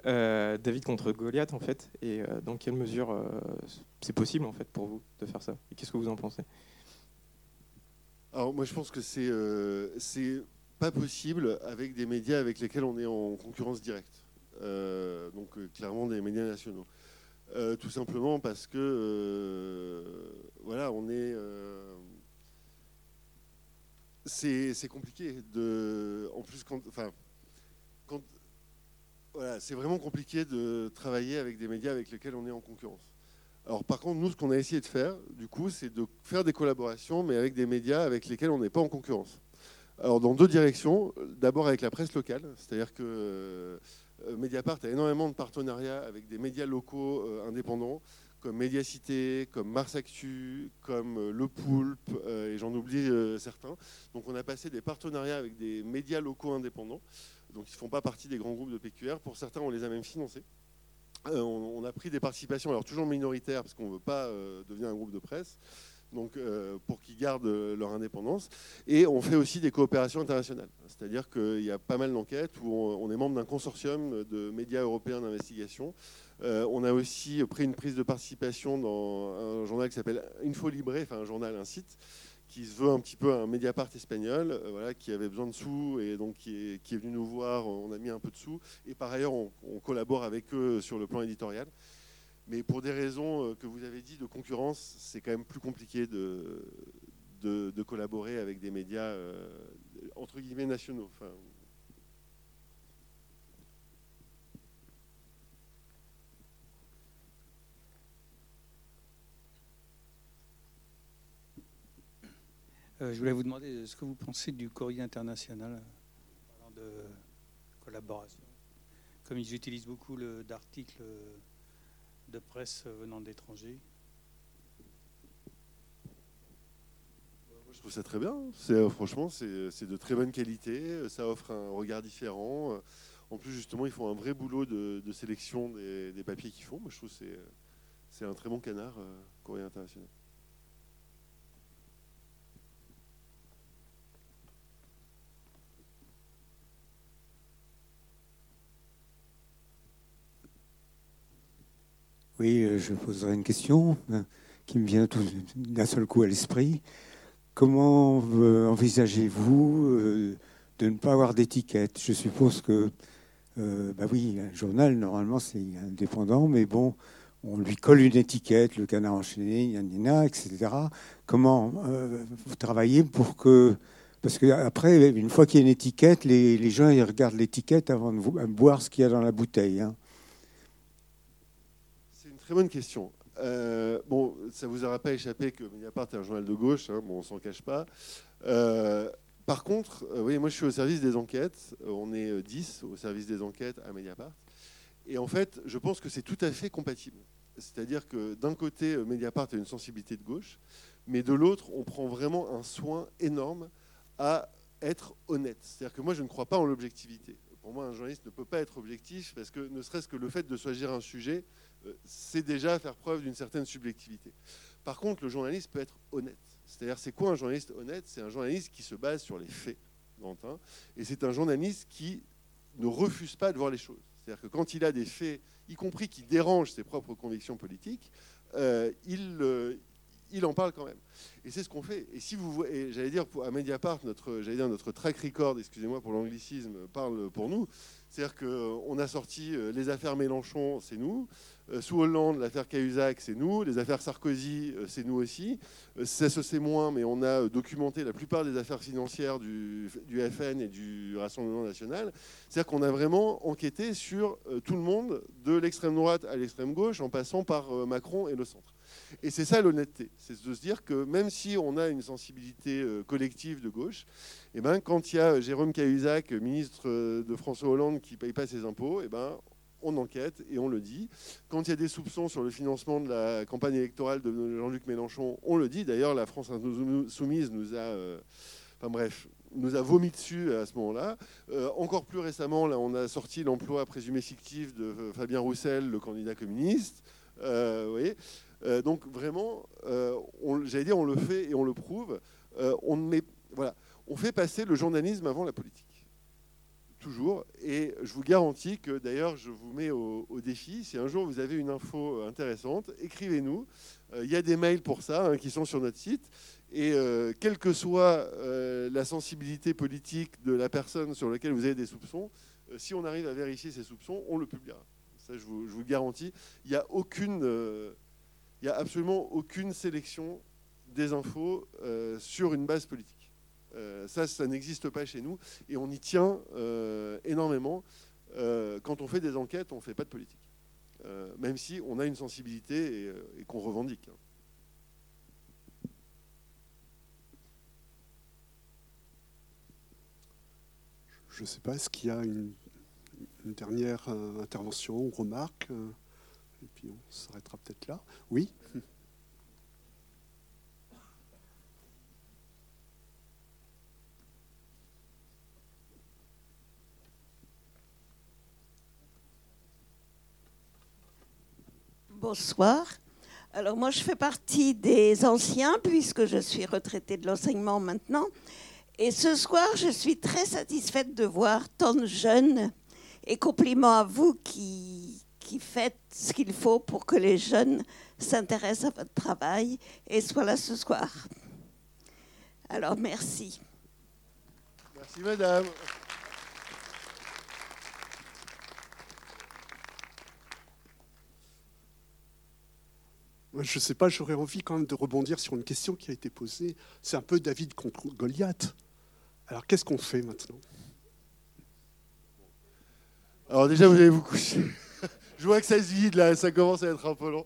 David contre Goliath en fait, et dans quelle mesure c'est possible en fait pour vous de faire ça? Et qu'est-ce que vous en pensez? Alors moi je pense que c'est euh, pas possible avec des médias avec lesquels on est en concurrence directe. Euh, donc euh, clairement des médias nationaux. tout simplement parce que voilà on est c'est compliqué de en plus quand enfin quand voilà c'est vraiment compliqué de travailler avec des médias avec lesquels on est en concurrence. Alors par contre, nous, ce qu'on a essayé de faire, du coup, c'est de faire des collaborations, mais avec des médias avec lesquels on n'est pas en concurrence. Alors dans deux directions. D'abord avec la presse locale, c'est-à-dire que euh, Mediapart a énormément de partenariats avec des médias locaux euh, indépendants, comme Mediacité, comme Mars Actu, comme euh, Le Poulpe, et j'en oublie certains. Donc on a passé des partenariats avec des médias locaux indépendants, donc ils ne font pas partie des grands groupes de PQR. Pour certains, on les a même financés. Euh, on, a pris des participations, alors toujours minoritaires, parce qu'on ne veut pas euh, devenir un groupe de presse, donc euh, pour qu'ils gardent leur indépendance. Et on fait aussi des coopérations internationales. C'est-à-dire qu'il y a pas mal d'enquêtes où on, est membre d'un consortium de médias européens d'investigation. On a aussi pris une prise de participation dans un journal qui s'appelle Info Libre, enfin un journal, un site, qui se veut un petit peu un Mediapart espagnol, euh, voilà, qui avait besoin de sous et donc qui est, venu nous voir. On a mis un peu de sous et par ailleurs on, collabore avec eux sur le plan éditorial. Mais pour des raisons euh, que vous avez dit de concurrence, c'est quand même plus compliqué de, collaborer avec des médias euh, entre guillemets nationaux. Je voulais vous demander ce que vous pensez du courrier international en parlant de collaboration. Comme ils utilisent beaucoup d'articles de presse venant d'étrangers? Je trouve ça très bien. Euh, franchement, c'est de très bonne qualité. Ça offre un regard différent. En plus, justement, ils font un vrai boulot de, sélection des, papiers qu'ils font. Moi, je trouve que c'est un très bon canard, euh, Courrier International. Oui, euh, je poserai une question euh, qui me vient d'un seul coup à l'esprit. Comment euh, envisagez-vous de ne pas avoir d'étiquette? Je suppose que, bah oui, un journal, normalement, c'est indépendant, mais bon, on lui colle une étiquette, le canard enchaîné, etc. Comment vous travaillez pour que parce qu'après, une fois qu'il y a une étiquette, les, gens ils regardent l'étiquette avant de boire ce qu'il y a dans la bouteille. Hein. Très bonne question. Euh, bon, ça vous aura pas échappé que Mediapart est un journal de gauche, hein, bon, on s'en cache pas. Euh, par contre, euh, oui, moi je suis au service des enquêtes, on est 10 au service des enquêtes à Mediapart, et en fait, je pense que c'est tout à fait compatible. C'est-à-dire que d'un côté, Mediapart a une sensibilité de gauche, mais de l'autre, on prend vraiment un soin énorme à être honnête. C'est-à-dire que moi, je ne crois pas en l'objectivité. Pour moi, un journaliste ne peut pas être objectif parce que ne serait-ce que le fait de choisir un sujet, euh, c'est déjà faire preuve d'une certaine subjectivité. Par contre, le journaliste peut être honnête. C'est-à-dire, c'est quoi un journaliste honnête? C'est un journaliste qui se base sur les faits, Quentin, et c'est un journaliste qui ne refuse pas de voir les choses. C'est-à-dire que quand il a des faits, y compris qui dérangent ses propres convictions politiques, euh, il, euh, il en parle quand même. Et c'est ce qu'on fait. Et si vous j'allais dire à Mediapart, notre, j'allais dire notre track record, excusez-moi pour l'anglicisme, parle pour nous. C'est-à-dire qu'on a sorti euh, les affaires Mélenchon, c'est nous. Euh, sous Hollande, l'affaire Cahuzac, c'est nous. Les affaires Sarkozy, euh, c'est nous aussi. Ça se sait moins, mais on a documenté la plupart des affaires financières du, FN et du Rassemblement national. C'est-à-dire qu'on a vraiment enquêté sur tout le monde, de l'extrême droite à l'extrême gauche, en passant par Macron et le centre. Et c'est ça l'honnêteté, c'est de se dire que même si on a une sensibilité euh, collective de gauche, eh ben, quand il y a Jérôme Cahuzac, ministre euh, de François Hollande, qui ne paye pas ses impôts, eh ben, on enquête et on le dit. Quand il y a des soupçons sur le financement de la campagne électorale de Jean-Luc Mélenchon, on le dit. D'ailleurs, la France Insoumise nous a... Euh, nous a vomi dessus à ce moment-là. encore plus récemment, on a sorti l'emploi présumé fictif de Fabien Roussel, le candidat communiste. euh, donc vraiment, euh, j'allais dire, on le fait et on le prouve. Euh, on fait passer le journalisme avant la politique. Toujours. Et je vous garantis que d'ailleurs, je vous mets au, défi. Si un jour vous avez une info intéressante, écrivez-nous. Il y a des mails pour ça hein, qui sont sur notre site. Et quelle que soit la sensibilité politique de la personne sur laquelle vous avez des soupçons, si on arrive à vérifier ces soupçons, on le publiera. Ça, je vous, garantis. Il n'y a absolument aucune sélection des infos euh, sur une base politique. Euh, ça, ça n'existe pas chez nous et on y tient euh, énormément. quand on fait des enquêtes, on ne fait pas de politique. même si on a une sensibilité et, qu'on revendique. Je ne sais pas, est-ce qu'il y a une, une dernière intervention ou remarque? Et puis on s'arrêtera peut-être là. Oui? Bonsoir. Alors moi, je fais partie des anciens puisque je suis retraitée de l'enseignement maintenant. Et ce soir, je suis très satisfaite de voir tant de jeunes et compliments à vous qui, qui faites ce qu'il faut pour que les jeunes s'intéressent à votre travail et soient là ce soir. Alors merci. Merci madame. Je ne sais pas, j'aurais envie quand même de rebondir sur une question qui a été posée. C'est un peu David contre Goliath. Alors qu'est-ce qu'on fait maintenant? Alors déjà, vous allez vous coucher. Je vois que ça se vide là, ça commence à être un peu long.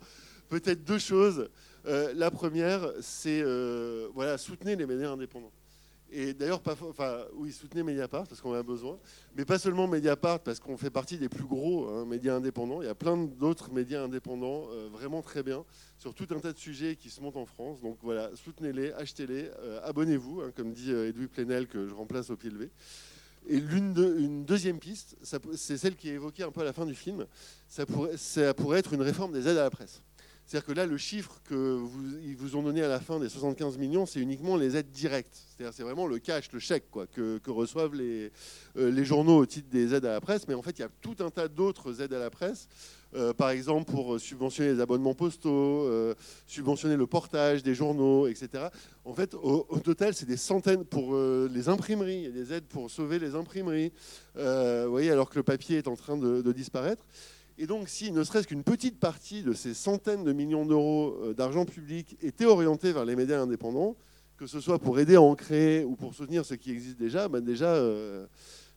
Peut-être deux choses. Euh, la première, c'est euh, voilà, soutenez les médias indépendants. Et d'ailleurs, enfin, oui, soutenez Mediapart parce qu'on a besoin, mais pas seulement Mediapart parce qu'on fait partie des plus gros hein, médias indépendants. Il y a plein d'autres médias indépendants euh, vraiment très bien sur tout un tas de sujets qui se montent en France. Donc voilà, soutenez-les, achetez-les, abonnez-vous, hein, comme dit Edoui Plenel que je remplace au pied levé. Et une deuxième piste, c'est celle qui est évoquée un peu à la fin du film, ça pourrait être une réforme des aides à la presse. C'est-à-dire que là, le chiffre que vous, ont donné à la fin des 75 millions, c'est uniquement les aides directes. C'est-à-dire c'est vraiment le cash, le chèque quoi, que, reçoivent les, euh, les journaux au titre des aides à la presse. Mais en fait, il y a tout un tas d'autres aides à la presse. Euh, par exemple, pour subventionner les abonnements postaux, euh, subventionner le portage des journaux, etc. En fait, au, total, c'est des centaines pour les imprimeries. Il y a des aides pour sauver les imprimeries. vous voyez, alors que le papier est en train de disparaître. Et donc, si ne serait-ce qu'une petite partie de ces centaines de millions d'euros euh, d'argent public était orientée vers les médias indépendants, que ce soit pour aider à en créer ou pour soutenir ce qui existe déjà, ben déjà, euh,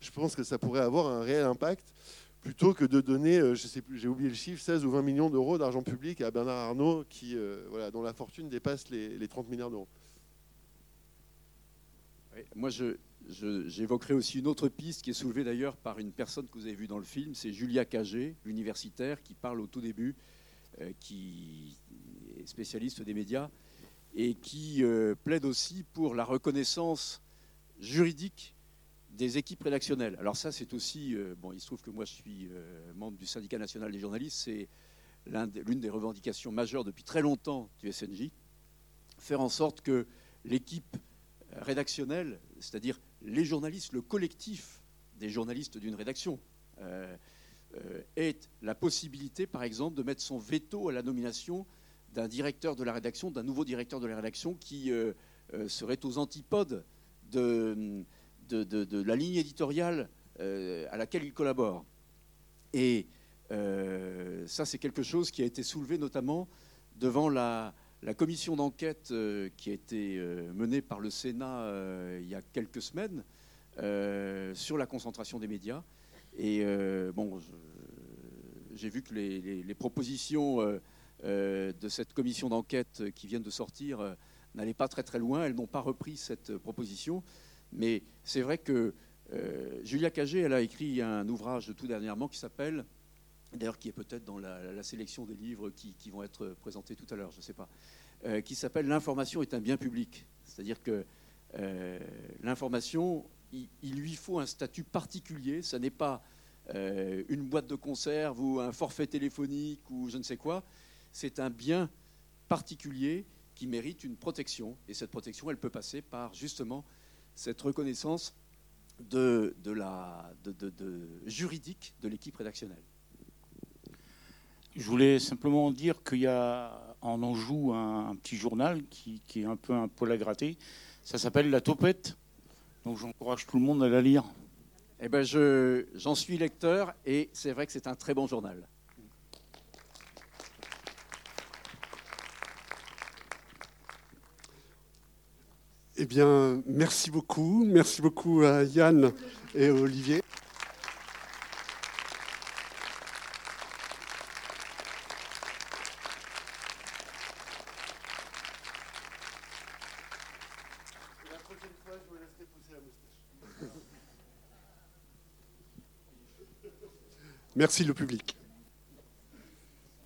je pense que ça pourrait avoir un réel impact plutôt que de donner, euh, je sais plus, j'ai oublié le chiffre, 16 ou 20 millions d'euros d'argent public à Bernard Arnault, qui, voilà, dont la fortune dépasse les, les 30 milliards d'euros. moi, je, j'évoquerai aussi une autre piste qui est soulevée d'ailleurs par une personne que vous avez vue dans le film, c'est Julia Cagé, l'universitaire, qui parle au tout début, euh, qui est spécialiste des médias, et qui euh, plaide aussi pour la reconnaissance juridique des équipes rédactionnelles. Alors ça, c'est aussi, euh, bon, il se trouve que moi je suis membre du syndicat national des journalistes, c'est l'une des revendications majeures depuis très longtemps du SNJ, faire en sorte que l'équipe rédactionnelle, c'est-à-dire les journalistes, le collectif des journalistes d'une rédaction, euh, euh, est la possibilité, par exemple, de mettre son veto à la nomination d'un directeur de la rédaction, d'un nouveau directeur de la rédaction qui euh, serait aux antipodes de, de, la ligne éditoriale à laquelle il collabore. Et ça, c'est quelque chose qui a été soulevé notamment devant la, la commission d'enquête euh, qui a été euh, menée par le Sénat euh, il y a quelques semaines sur la concentration des médias. Et bon, j'ai vu que les, propositions de cette commission d'enquête qui viennent de sortir n'allaient pas très très loin. Elles n'ont pas repris cette proposition. Mais c'est vrai que Julia Cagé, elle a écrit un ouvrage tout dernièrement qui s'appelle d'ailleurs qui est peut-être dans la, sélection des livres qui, vont être présentés tout à l'heure, je ne sais pas, euh, qui s'appelle L'information est un bien public. C'est-à-dire que euh, l'information, il, lui faut un statut particulier, ça n'est pas euh, une boîte de conserve ou un forfait téléphonique ou je ne sais quoi, c'est un bien particulier qui mérite une protection. Et cette protection, elle peut passer par justement cette reconnaissance juridique de l'équipe rédactionnelle. Je voulais simplement dire qu'il y a en Anjou un, un petit journal qui, est un peu un poil à gratter. Ça s'appelle La Topette. Donc j'encourage tout le monde à la lire. Eh ben j'en suis lecteur et c'est vrai que c'est un très bon journal. Eh bien, merci beaucoup. Merci beaucoup à Yann et à Olivier. Merci le public.